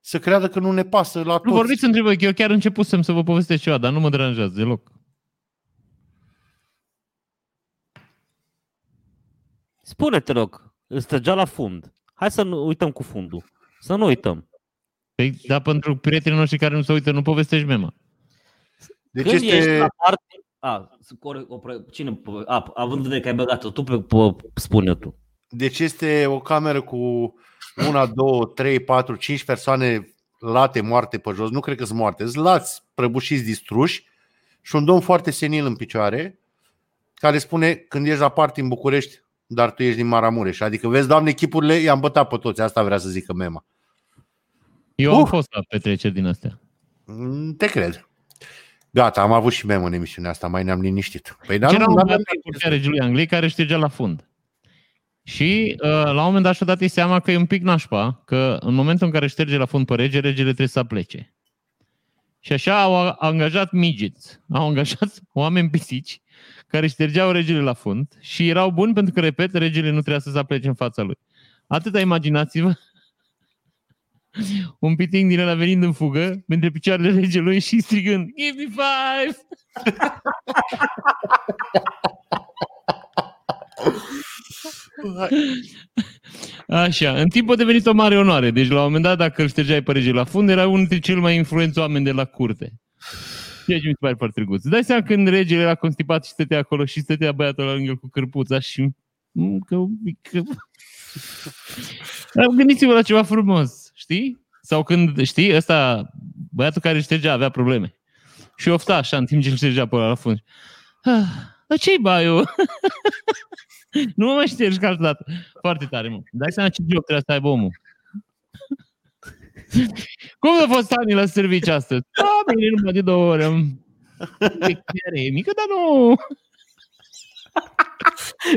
să creadă că nu ne pasă la Nu toți. vorbiți între voi, că eu chiar începusem să vă povestesc ceva, dar nu mă deranjează deloc. Spune, te rog, îți trăgea la fund. Hai să nu uităm cu fundul. Să nu uităm. Păi, dar pentru prietenii noștri care nu se uită, nu povestești mema. Deci Când ești este... la parte... A, să core- o pre- cine, a, având în vedere că ai băgat-o, tu pe, pe, spune tu. Deci este o cameră cu una, două, trei, patru, cinci persoane late, moarte pe jos. Nu cred că sunt moarte. Sunt lați, prăbușiți, distruși și un domn foarte senil în picioare care spune când ești la party în București, dar tu ești din Maramureș. Adică vezi, doamne, chipurile i-am bătat pe toți. Asta vrea să zică mema. Eu am Uh! fost la petreceri din astea. Mm, Te cred. Gata, am avut și memă în emisiunea asta, mai ne-am liniștit. Păi Deci dar era nu, un n-am băiat la Curtea Regelui Angliei care ștergea la fund. Și uh, la un moment dat și-a dat ei seama că e un pic nașpa, că în momentul în care șterge la fund pe rege, regele trebuie să plece. Și așa au a- angajat midgets, au angajat oameni pisici care ștergeau regele la fund și erau buni pentru că, repet, regele nu trebuia să se aplece în fața lui. Atâta imaginați-vă un piting din ăla venind în fugă, între picioarele regelui și strigând Give me five! Așa, în timp a devenit o mare onoare. Deci la un moment dat, dacă îl ștergeai pe rege la fund, era unul dintre cel mai influenți oameni de la curte. Ceea ce mi se pare foarte drăguț. Îți dai seama când regele era constipat și stătea acolo și stătea băiatul la lângă el cu cârpuța și... Mm, Că, că... Dar Gândiți-vă la ceva frumos, știi? Sau când, știi, ăsta, băiatul care ștergea avea probleme. Și ofta așa în timp ce îl ștergea pe ăla la fund. Ah, dar ce-i baiu? nu mă mai ștergi ca altă dată. Foarte tare, mă. Dai seama ce joc trebuie să aibă omul. Cum a fost Ani la serviciu astăzi? Da, bine, numai de două ore. E chiar e mică, dar nu...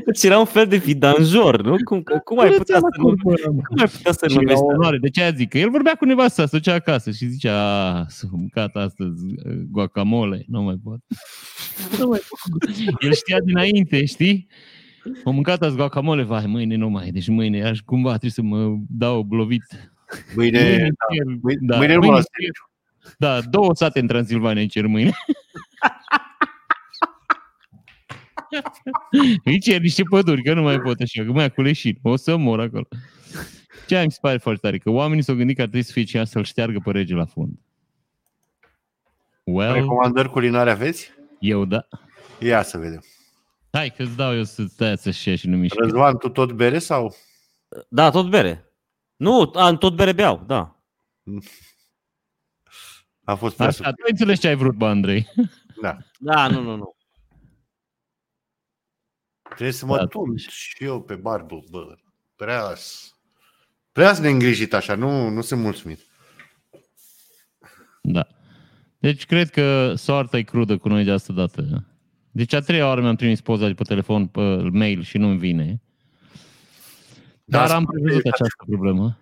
Deci era un fel de vidanjor, nu? Cum, cum ai putea să nu, cum ai putea să Și era numești o onoare. De ce aia zic? Că el vorbea cu nevasta, se ducea acasă și zicea, a, s-a mâncat astăzi uh, guacamole, nu mai pot. Nu mai pot. El știa dinainte, știi? Am mâncat azi guacamole, vai, mâine nu mai, deci mâine aș cumva trebuie să mă dau blovit. Mâine, Mâine da, cer, mâine, da, mâine nu mă mâine las cer. Da, două sate în Transilvania îi cer mâine. îi cer niște păduri, că nu mai pot așa, că mai cu leșin. O să mor acolo. Ce mi se pare foarte tare? Că oamenii s-au gândit că ar trebui să fie cineva să-l șteargă pe rege la fund. Well, Recomandări culinare aveți? eu da. Ia să vedem. Hai că-ți dau eu să stai să-și ia și nu mișcă. Răzvan, tu tot bere sau? Da, tot bere. Nu, a, tot bere beau, da. A fost prea Așa, tu înțelegi ce ai vrut, bă, Andrei. Da. Da, nu, nu, nu. Trebuie să mă Da. tund și eu pe barbă, bă. Prea, Prea să ne îngrijit așa, nu, nu sunt mulțumit. Da. Deci cred că soarta e crudă cu noi de asta dată. Deci a treia oară mi-am trimis poza de pe telefon, pe mail și nu-mi vine. Dar Da, am spune- prevăzut această problemă.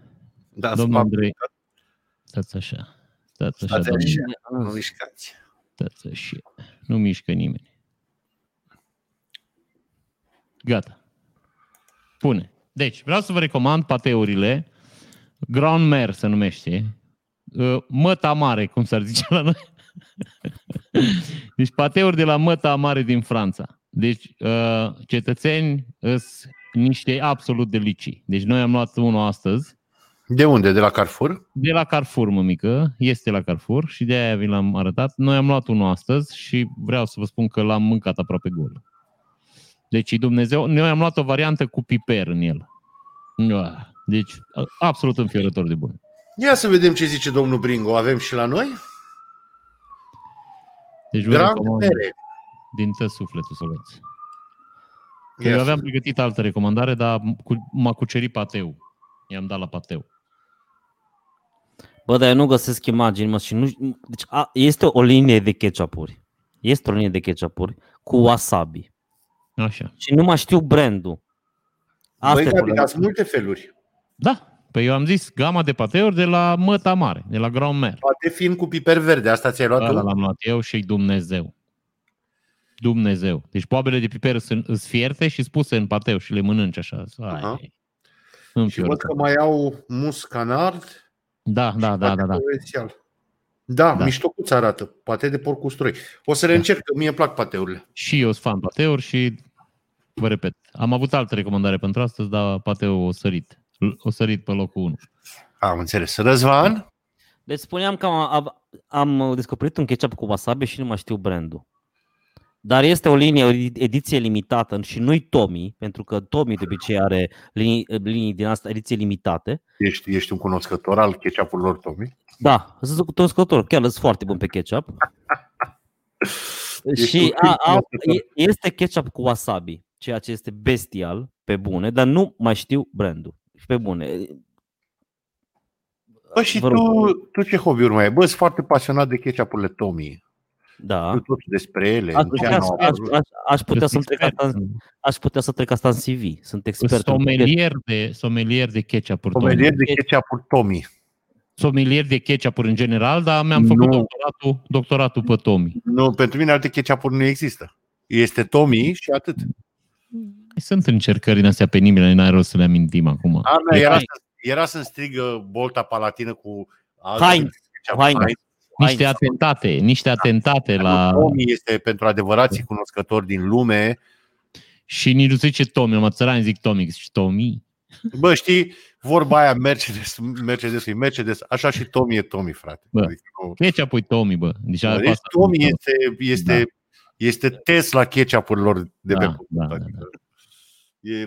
Da, Domnul spune- Andrei, stați așa. Stați așa, Stați domnule. așa. Nu mișcați. Stați așa. Nu mișcă nimeni. Gata. Pune. Deci, vreau să vă recomand pateurile Grand Mer se numește. Uh, Măta Mare, cum s-ar zice la noi. Deci pateuri de la Măta Mare din Franța. Deci uh, cetățeni sunt niște absolut delicii. Deci noi am luat unul astăzi De unde? De la Carrefour? de la Carrefour, mămică, este la Carrefour și de aia vi l-am arătat. Noi am luat unul astăzi și vreau să vă spun că l-am mâncat aproape gol. Deci Dumnezeu, noi am luat o variantă cu piper în el. Uah, Deci absolut înfiorător de bun. Ia să vedem ce zice domnul Bringo. Avem și la noi? Deci vă Grand recomand mere. Din tot sufletul să o luați. Că Ia eu să aveam pregătit altă recomandare, dar cu- m-a cucerit pateu. I-am dat la pateu. Bă, dar eu nu găsesc imagini, mă, și nu... Deci a, este o linie de ketchupuri. Este o linie de ketchupuri cu wasabi. Așa. Și nu mai știu brandul. Asta Băi, e Gabi, problema. dar sunt multe feluri. Da. Păi eu am zis gama de pateuri de la Măta Mare, de la Grand Mer. Poate fiind cu piper verde. Asta ți-ai luat Ăla tu? l-am luat eu și Dumnezeu. Dumnezeu. Deci poabele de piper sunt îs fierte și spuse în pateu și le mănânci așa. Aha. Ai, în Și văd că mai au muscanard. Da, da, da, da, da. Provențial. Da, Da. da. miștocuț arată. Pate de porc cu usturoi. O să le Da. încerc, că mie îmi plac pateurile. Și eu sunt fan pateuri și vă repet, am avut altă recomandare pentru astăzi, dar pateu o sărit. O sărit pe locul 1. Am înțeles. Răzvan? Deci spuneam că am, am, am descoperit un ketchup cu wasabi și nu mai știu brandul. Dar este o linie, o ediție limitată și nu-i Tommy, pentru că Tommy de obicei are linii, linii din asta, ediție limitate. Ești, ești un cunoscător al ketchup-urilor Tommy? Da, sunt cunoscător, chiar sunt foarte bun pe ketchup. Ești și un a, a, cunoscător. e- este ketchup cu wasabi, ceea ce este bestial, pe bune, dar nu mai știu brandul. Și pe bune. Bă, și Vă rog. tu, tu ce hobby-uri mai ai? Bă, sunt foarte pasionat de ketchup-urile Tommy. Da. Știu tot despre ele. Aș în ce putea, an să- au aș, apărut. aș, aș putea să trec asta, în- aș putea să trec asta în CV. Sunt expert în Somelier de, somelier de ketchup-uri. Comedier domnule. de ketchup-uri Tommy. Somelier de ketchup-uri în general, dar mi-am făcut Nu. doctoratul, doctoratul pe Tommy. Nu, pentru mine alte ketchup-uri nu există. Este Tommy și atât. Sunt încercări din astea penibile, n-ai rost să le amintim acum. A mea era, Hai. să, era să-mi strigă bolta palatină cu Heinz. ketchup. Heinz. Niște Heinz. atentate, niște atentate la... Tommy este pentru adevărații cunoscători din lume. Și nici nu se zice Tommy, mă țărani zic Tommy, și Tommy. Bă, știi, vorba aia Mercedes, Mercedes e Mercedes, așa și Tommy e Tommy, frate. Bă. Adică, nu- Ketchup-ul e Tommy, bă. Deci, deci asta- Tommy este, este, este Tesla ketchup-urilor de pe Da, pământ. da, da, adică E,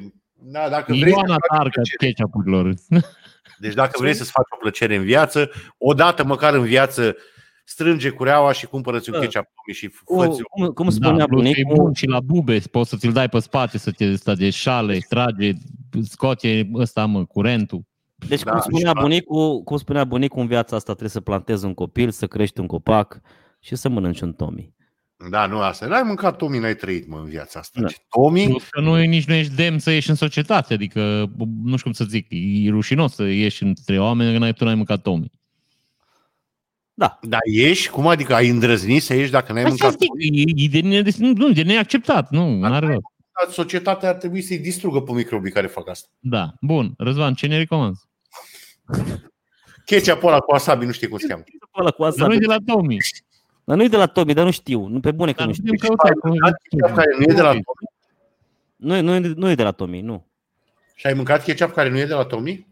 na, dacă vrei, Ioana să-ți faci Tarcă plăcere- ketchup-urilor. deci dacă vrei să-ți faci o plăcere în viață, odată măcar în viață, strânge cureaua și cumpără-ți un Bă. ketchup Tommy și Cum, fă cum, cum spunea da, plus că e bunicul, bun și la bube, poți să ți-l dai pe spate, să te sta de șale, trage, scoate ăsta, mă, curentul. deci Da, cum spunea și- bunicul, cum spunea bunicul, în viața asta trebuie să plantezi un copil, să crești un copac și să mănânci un Tommy. Da, nu asta. N-ai mâncat Tommy, n-ai trăit, mă, în viața asta. Da. Deci, Tommy, Plus că nu, nici nu ești demn să ieși în societate, adică, nu știu cum să zic, e rușinos să ieși între oameni că n-ai, tu n-ai mâncat Tommy. Da, da, ieși? Cum adică ai îndrăznit să ieși dacă n-ai Așa mâncat zic, Tommy? e, e de, ne, nu, nu, de neacceptat, nu, nu are rost. Societatea ar trebui să-i distrugă pe microbii care fac asta. Da, bun. Răzvan, ce ne recomanzi? Ketchup ăla cu wasabi, nu știi cum se cheamă. ăla cu Dar asta. nu e de la Tommy. Dar nu e de la Tommy, dar nu știu. Nu pe bune că Dar nu nu știu. putem căuta. Ai cum e mâncat de la ketchup care nu e de la Tommy? Nu, e- nu, e- nu e de la Tommy, nu. Și ai mâncat ketchup care nu e de la Tommy?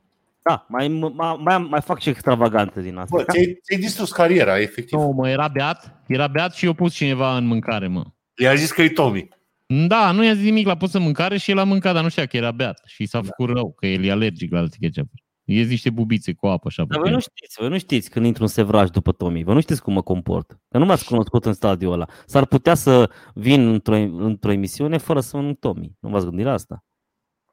Da, mai, mai, mai, mai fac și extravagante din asta. Bă, ți-ai, ți-ai distrus cariera, efectiv. Nu, mă, era beat, era beat și eu pus cineva în mâncare, mă. I-a zis că e Tommy. Da, nu i-a zis nimic, l-a pus în mâncare și el a mâncat, dar nu știa că era beat. Și Da. s-a făcut rău, că el e alergic la alte ketchup. Ies niște bubițe cu apă așa. pe Dar voi piele. nu știți, voi nu știți când intru în sevraj după Tommy, voi nu știți cum mă comport. Că nu m-ați cunoscut în stadiul ăla. S-ar putea să vin într-o, într-o emisiune fără să mănânc Tommy. Nu v-ați gândit la asta?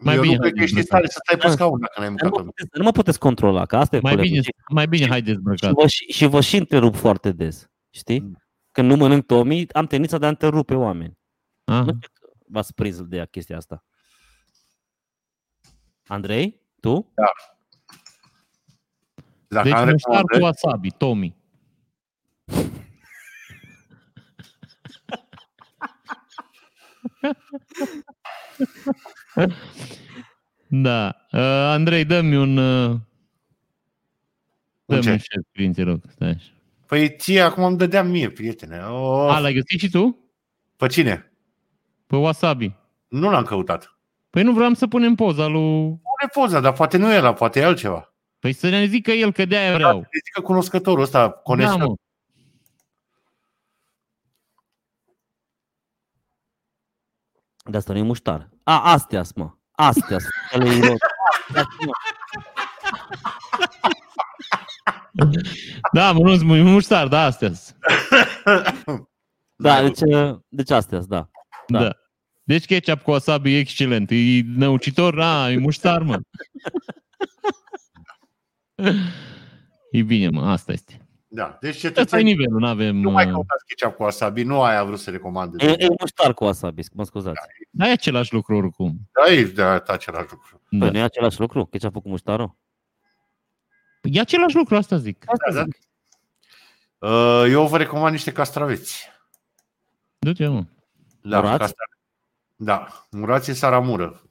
Mai eu bine nu cred că haideți ești în stare să stai pe Da. scaun dacă n-ai Nu mâncat mă, o puteți, nu mă puteți controla, că asta e Mai problemă. bine, Și, mai bine hai și dezbrăcat. vă, și, și vă și întrerup foarte des. Știi? Mm. Când nu mănânc Tomi, am tendința de a întrerupe oameni. Ah. Nu știu că v-ați prins de chestia asta. Andrei, tu? Dacă Deci am muștar cu recomandări, wasabi, Tommy. da. Uh, Andrei, dă-mi un... Uh, Un dă-mi un ce? share screen, te rog. Stai așa. Păi ție acum îmi dădeam mie, prietene. Oh, A, l-ai găsit și tu? pe cine? Pe wasabi. Nu l-am căutat. Păi nu vreau să punem poza lui... Pune poza, dar poate nu era, poate e altceva. Păi să ne zică el că de-aia vreau. Să zică cunoscătorul ăsta, Da, conesă. mă. De asta nu e muștar. A, astea mă. Astea sunt. Ele e- Astea, mă. Da, mă, nu-ți mu- muștar, da, astea Da, deci, uh, deci astea da. da. Da. da. Deci ketchup cu wasabi e excelent. E năucitor, a, e muștar, mă. E bine, mă, asta este. Da, deci Asta e cetățenii nivelul, nu avem... nu mai uh, căutați ketchup cu wasabi, nu aia a vrut să recomande. E, e muștar cu wasabi, mă scuzați. Da, e același lucru oricum. Da, e de același lucru. Păi Da. nu e același lucru? Ketchup cu muștarul? E același lucru, asta zic. Asta Da, da. zic. Uh, Eu vă recomand niște castraveți. Du-te, mă. Da, Murați? castra- Da, murați în saramură.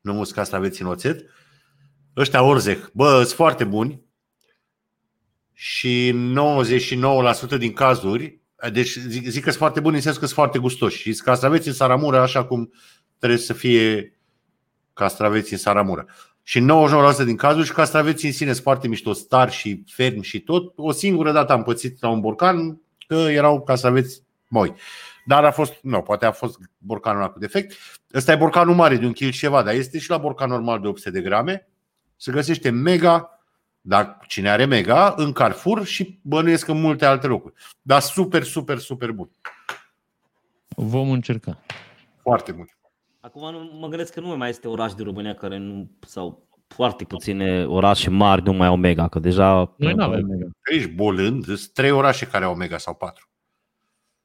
Nu mulți castraveți în oțet. Ăștia orzec, bă, sunt foarte buni. Și 99% din cazuri, deci zic, zic că sunt foarte buni în sensul că sunt foarte gustoși. Și sunt castraveți în saramură așa cum trebuie să fie castraveți în saramură. Și în 99% din cazuri și castraveții în sine sunt foarte mișto, stari și fermi și tot. O singură dată am pățit la un borcan că erau castraveți moi. Dar a fost, nu, poate a fost borcanul ăla cu defect. Ăsta e borcanul mare de un kil și ceva, dar este și la borcan normal de 800 de grame. Se găsește mega, dar cine are mega, în Carrefour și bănuiesc în multe alte locuri. Dar super, super, super bun. Vom încerca. Foarte bun. Acum nu, mă gândesc că nu mai este oraș din România care nu, sau foarte puține orașe mari nu mai au mega, că deja... Noi nu avem mega. Ești bolând, sunt trei orașe care au mega sau patru.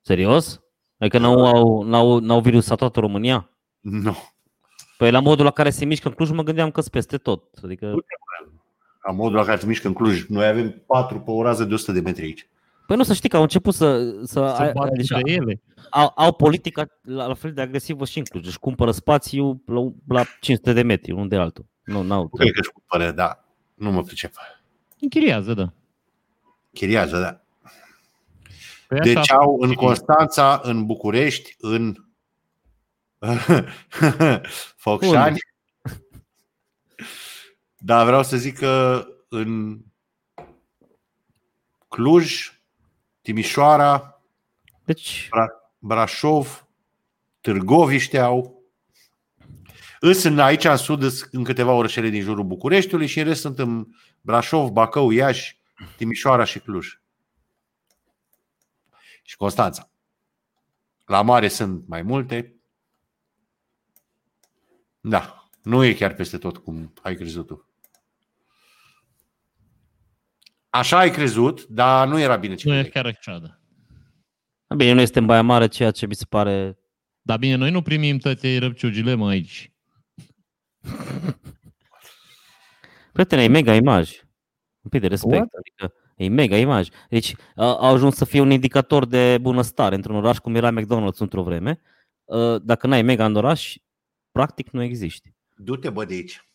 Serios? Adică n-au, au, n-au, n-au virusat toată România? Nu. Păi la modul la care se mișcă în Cluj mă gândeam că sunt peste tot. Adică, La modul la care se mișcă în Cluj. Noi avem patru pe o rază de 100 de metri aici. păi nu să știi că au început să, să, Să ai- bată deci, între ele. au, au politica la, la fel de agresivă și în Cluj. Își cumpără spațiu la, la 500 de metri, unul de altul. Nu, n-au. Nu cred că își cumpără, da. Nu mă pricep. Închiriază, da. Chiriază, da. Păi Deci așa, au în chirie. Constanța, în București, în Focșani. Dar vreau să zic că în Cluj, Timișoara, Deci, Brașov, Târgoviște au. Îs în, aici în sud, îs în câteva orășele din jurul Bucureștiului și în rest sunt în Brașov, Bacău, Iași, Timișoara și Cluj. Și Constanța. La mare sunt mai multe. Da, nu e chiar peste tot cum ai crezut tu. Așa ai crezut, dar nu era bine ce Nu e credeai. chiar așa, da. bine, nu este în Baia Mare, ceea ce mi se pare... Dar bine, noi nu primim toate răpciugile, mă, aici. Prietene, e mega imaj. Un pic de respect. What? Adică e mega imaj. Deci a, a ajuns să fie un indicator de bunăstare într-un oraș cum era McDonald's într-o vreme. Uh, Dacă n-ai mega în oraș, practic nu existi. Du-te, bă, de aici.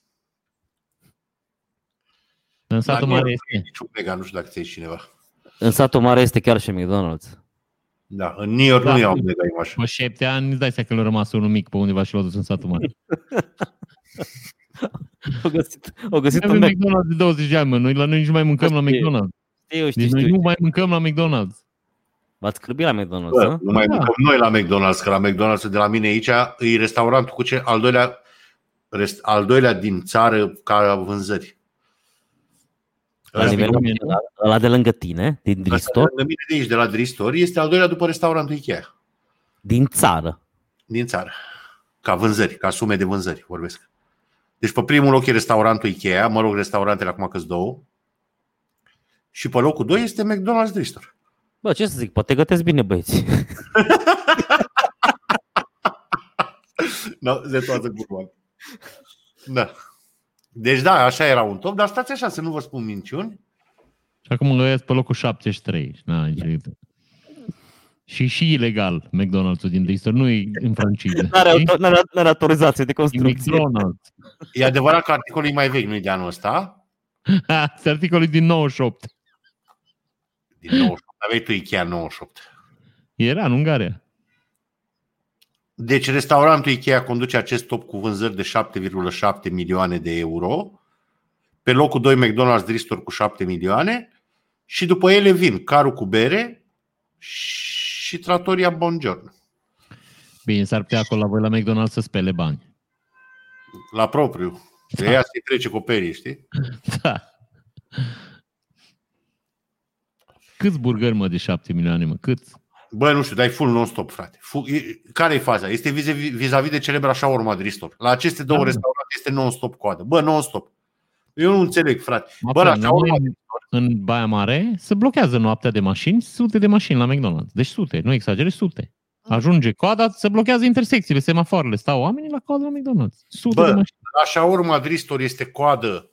În satul Dar nu mare e este. niciun mega, nu știu dacă ți cineva. În satul mare este chiar și McDonald's. Da, în New York Da. nu iau mega imaj. Pe șapte ani îți dai seama că le-a rămas unul mic pe undeva și l-a dus în satul mare. Au găsit, au găsit Avem un Mac. McDonald's de 20 de ani, mă. Noi la noi nici nu mai mâncăm la Știu. McDonald's. Știu, știu, Deci noi știu. nu mai mâncăm la McDonald's. V-ați scârbit la McDonald's, Bă, da? nu mai Da. mâncăm noi la McDonald's, că la McDonald's de la mine aici e restaurantul cu ce al doilea, rest, al doilea din țară ca vânzări. La Ăla nivelul de ăla, ăla de lângă tine, din Ăsta Dristor, de lângă mine de aici, de la Dristor, este al doilea după restaurantul Ikea, din țară. din țară. Ca vânzări, ca sume de vânzări vorbesc. Deci pe primul loc e restaurantul Ikea, mă rog, restaurantele acum că două. Și pe locul 2 este McDonald's Dristor. Bă, ce să zic, poate gătesc bine băieți. No, de toată gurma. Da. Deci da, așa era un top, dar stați așa să nu vă spun minciuni. Și acum îl pe locul 73. Na, nicio- și și ilegal McDonald's-ul din Dristor, nu e în franciză. N-are, știi? auto- n-are, n-are autorizație de E construcție. McDonald's. E adevărat că articolul e mai vechi, nu e de anul ăsta. Ha, Este articolul din 98. Din 98. Aveai tu Ikea 98. Era în Ungaria. Deci restaurantul Ikea conduce acest top cu vânzări de 7,7 milioane de euro. Pe locul 2 McDonald's Dristor cu 7 milioane. Și după ele vin Caru cu bere și Trattoria Bongiorno. Bine, s-ar putea acolo la voi la McDonald's să spele bani. La propriu. De ea se trece cu perii, știi? Da. Câți burgeri, mă, de 7 milioane, mă? Câți? Bă, nu știu, dai full non-stop, frate. Full, e- care e faza? Este vis- vis-a-vis de celebra shawarma Dristor. La aceste două Da. restaurante este non-stop coadă. Bă, non-stop. Eu nu înțeleg, frate. Bă, Afla, la shawarma în, în Baia Mare se blochează noaptea de mașini, sute de mașini la McDonald's. Deci sute, nu exagerez, sute. Ajunge coada, se blochează intersecțiile, semafoarele, stau oamenii la coadă la McDonald's. Sute Bă, de mașini. La shawarma Dristor este coadă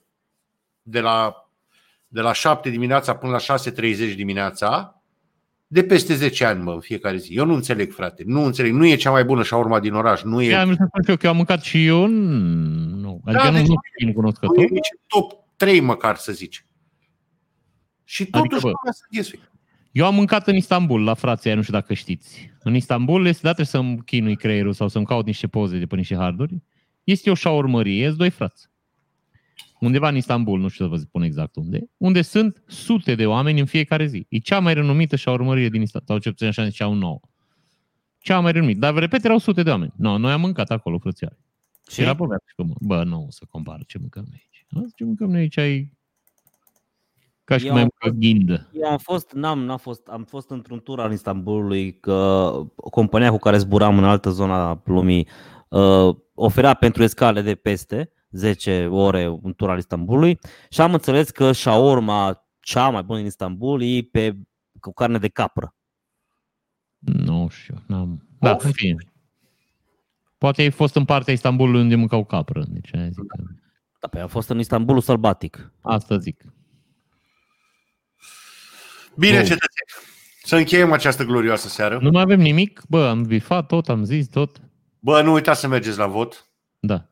de la, de la 7 dimineața până la 6.30 dimineața de peste 10 ani, mă, în fiecare zi. Eu nu înțeleg, frate. Nu înțeleg. Nu e cea mai bună shawarma din oraș. Nu e, Chiar mi să spun și eu că eu am mâncat și eu, nu. Adică Da, nu, deci nu nu fiind nu e cunoscător. nici în top 3 măcar, să zici. Și Adică, totuși bă, lumea să ghesui. Eu am mâncat în Istanbul, la frații aia, nu știu dacă știți. În Istanbul este, da, trebuie să-mi chinui creierul sau să-mi caut niște poze de pe niște harduri. Este o șaurmărie, sunt doi frați. Undeva în Istanbul, nu știu să vă spun exact unde, unde sunt sute de oameni în fiecare zi. E cea mai renumită șaurmărie din Istanbul, sau cel puțin așa ziceau nouă. Cea mai renumită. Dar, vă repet, erau sute de oameni. No, noi am mâncat acolo, frățioare. Și Și era povestea și pe mă. Bă, nu o să compară ce mâncăm noi aici. Asta ce mâncăm noi aici ai... Ca și Eu cum ai am mâncat ghindă. Eu am fost, n-am, n-am fost, am fost într-un tur al Istanbulului că compania cu care zburam în altă zona a lumii uh, oferea pentru escale de peste 10 ore un tur al Istanbulului și am înțeles că shawarma cea mai bună din Istanbul e pe, cu carne de capră. Nu știu, n-am... Da, Of. în fine. Poate ai fost în partea Istanbulului unde mâncau capră. Deci aia zic că... Da, pe am fost în Istanbulul sălbatic. Asta zic. Bine, Oh. cetățeni. Să încheiem această glorioasă seară. Nu mai avem nimic? Bă, am bifat tot, am zis tot. Bă, nu uitați să mergeți la vot. Da.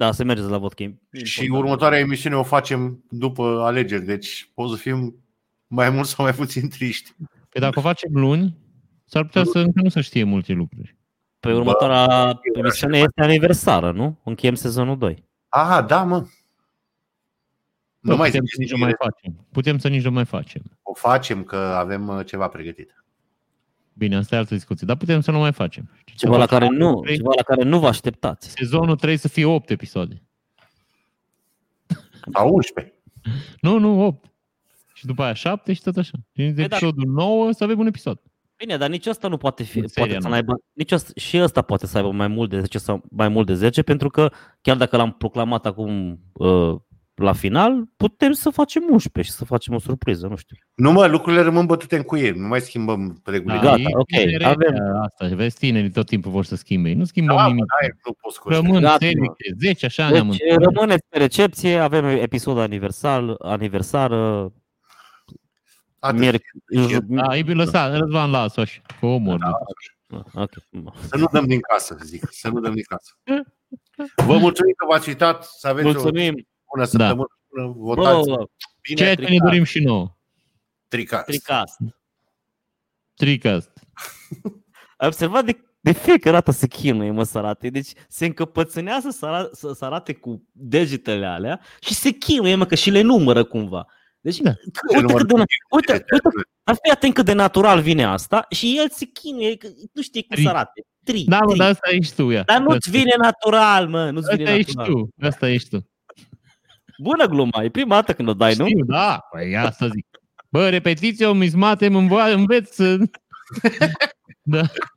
Da, să mergeți la vot. că e Și important. următoarea emisiune o facem după alegeri, deci o să fim mai mult sau mai puțin triști. Pe dacă o facem luni, s-ar putea să încă nu să știe multe lucruri. Pe următoarea emisiune este aniversară, nu? Încheiem sezonul 2. Aha, da, mă. Bă, Nu mai putem ziceți să nici nu nimic. mai facem. Putem să nici nu mai facem. O facem că avem uh, ceva pregătit. Bine, asta e altă discuție. Dar putem să nu mai facem. Ceva la care nu, Trei- ceva la care nu vă așteptați. Sezonul trebuie să fie 8 episoade. Sau 11. Nu, nu, 8. Și după aia 7 și tot așa. Și în Păi da. episodul 9 să avem un episod. Bine, dar nici ăsta nu poate fi, În seria poate să nouă. aibă, nici ăsta, și ăsta poate să aibă mai mult de 10 sau mai mult de 10, pentru că chiar dacă l-am proclamat acum uh, la final, putem să facem 11 și să facem o surpriză, nu știu. Nu mă, lucrurile rămân bătute în cuier. Nu mai schimbăm regulile. Da. Gata, e ok, tinerețea avem- Asta, vezi, tinerii tot timpul vor să schimbe. Nu schimbăm Da, mă, nimic. da, nu poți cu ăștia. Rămân Gata, serii mă. de 10, așa ne-am Deci întâlnit. rămâneți pe recepție, avem episod aniversar, aniversară, Atât. miercuri. Da, e bine, lăsa, Răzvan, lasă așa, cu omor. Da, Ok. Să nu dăm din casă, zic. Să nu dăm din casă. Vă mulțumim că v-ați uitat. Să aveți Mulțumim. o bună săptămână. Bună, Bă, votați bă, bine. Ceea ce ne tricat. dorim și nouă. Tricați. tricast. Tricast. Ai observat de, de fiecare dată se chinuie, mă, sărate. Deci se încăpățânează să, ara- să, să arate cu degetele alea și se chinuie, mă, că și le numără cumva. Deci, Da. că- uite, cât de, uite, uite, ar fi atent cât de natural vine asta și el se chinuie, că nu știe cum Tri. să arate. Tri, Da, mă, tri. dar asta ești tu, ia. Dar nu-ți Asta- vine natural, mă, nu-ți vine Asta ești natural. tu, asta ești tu. Bună gluma, e prima dată când o dai, nu? Știu, da, păi asta zic. Bă, repetiție, o mismatem, înveți să... da.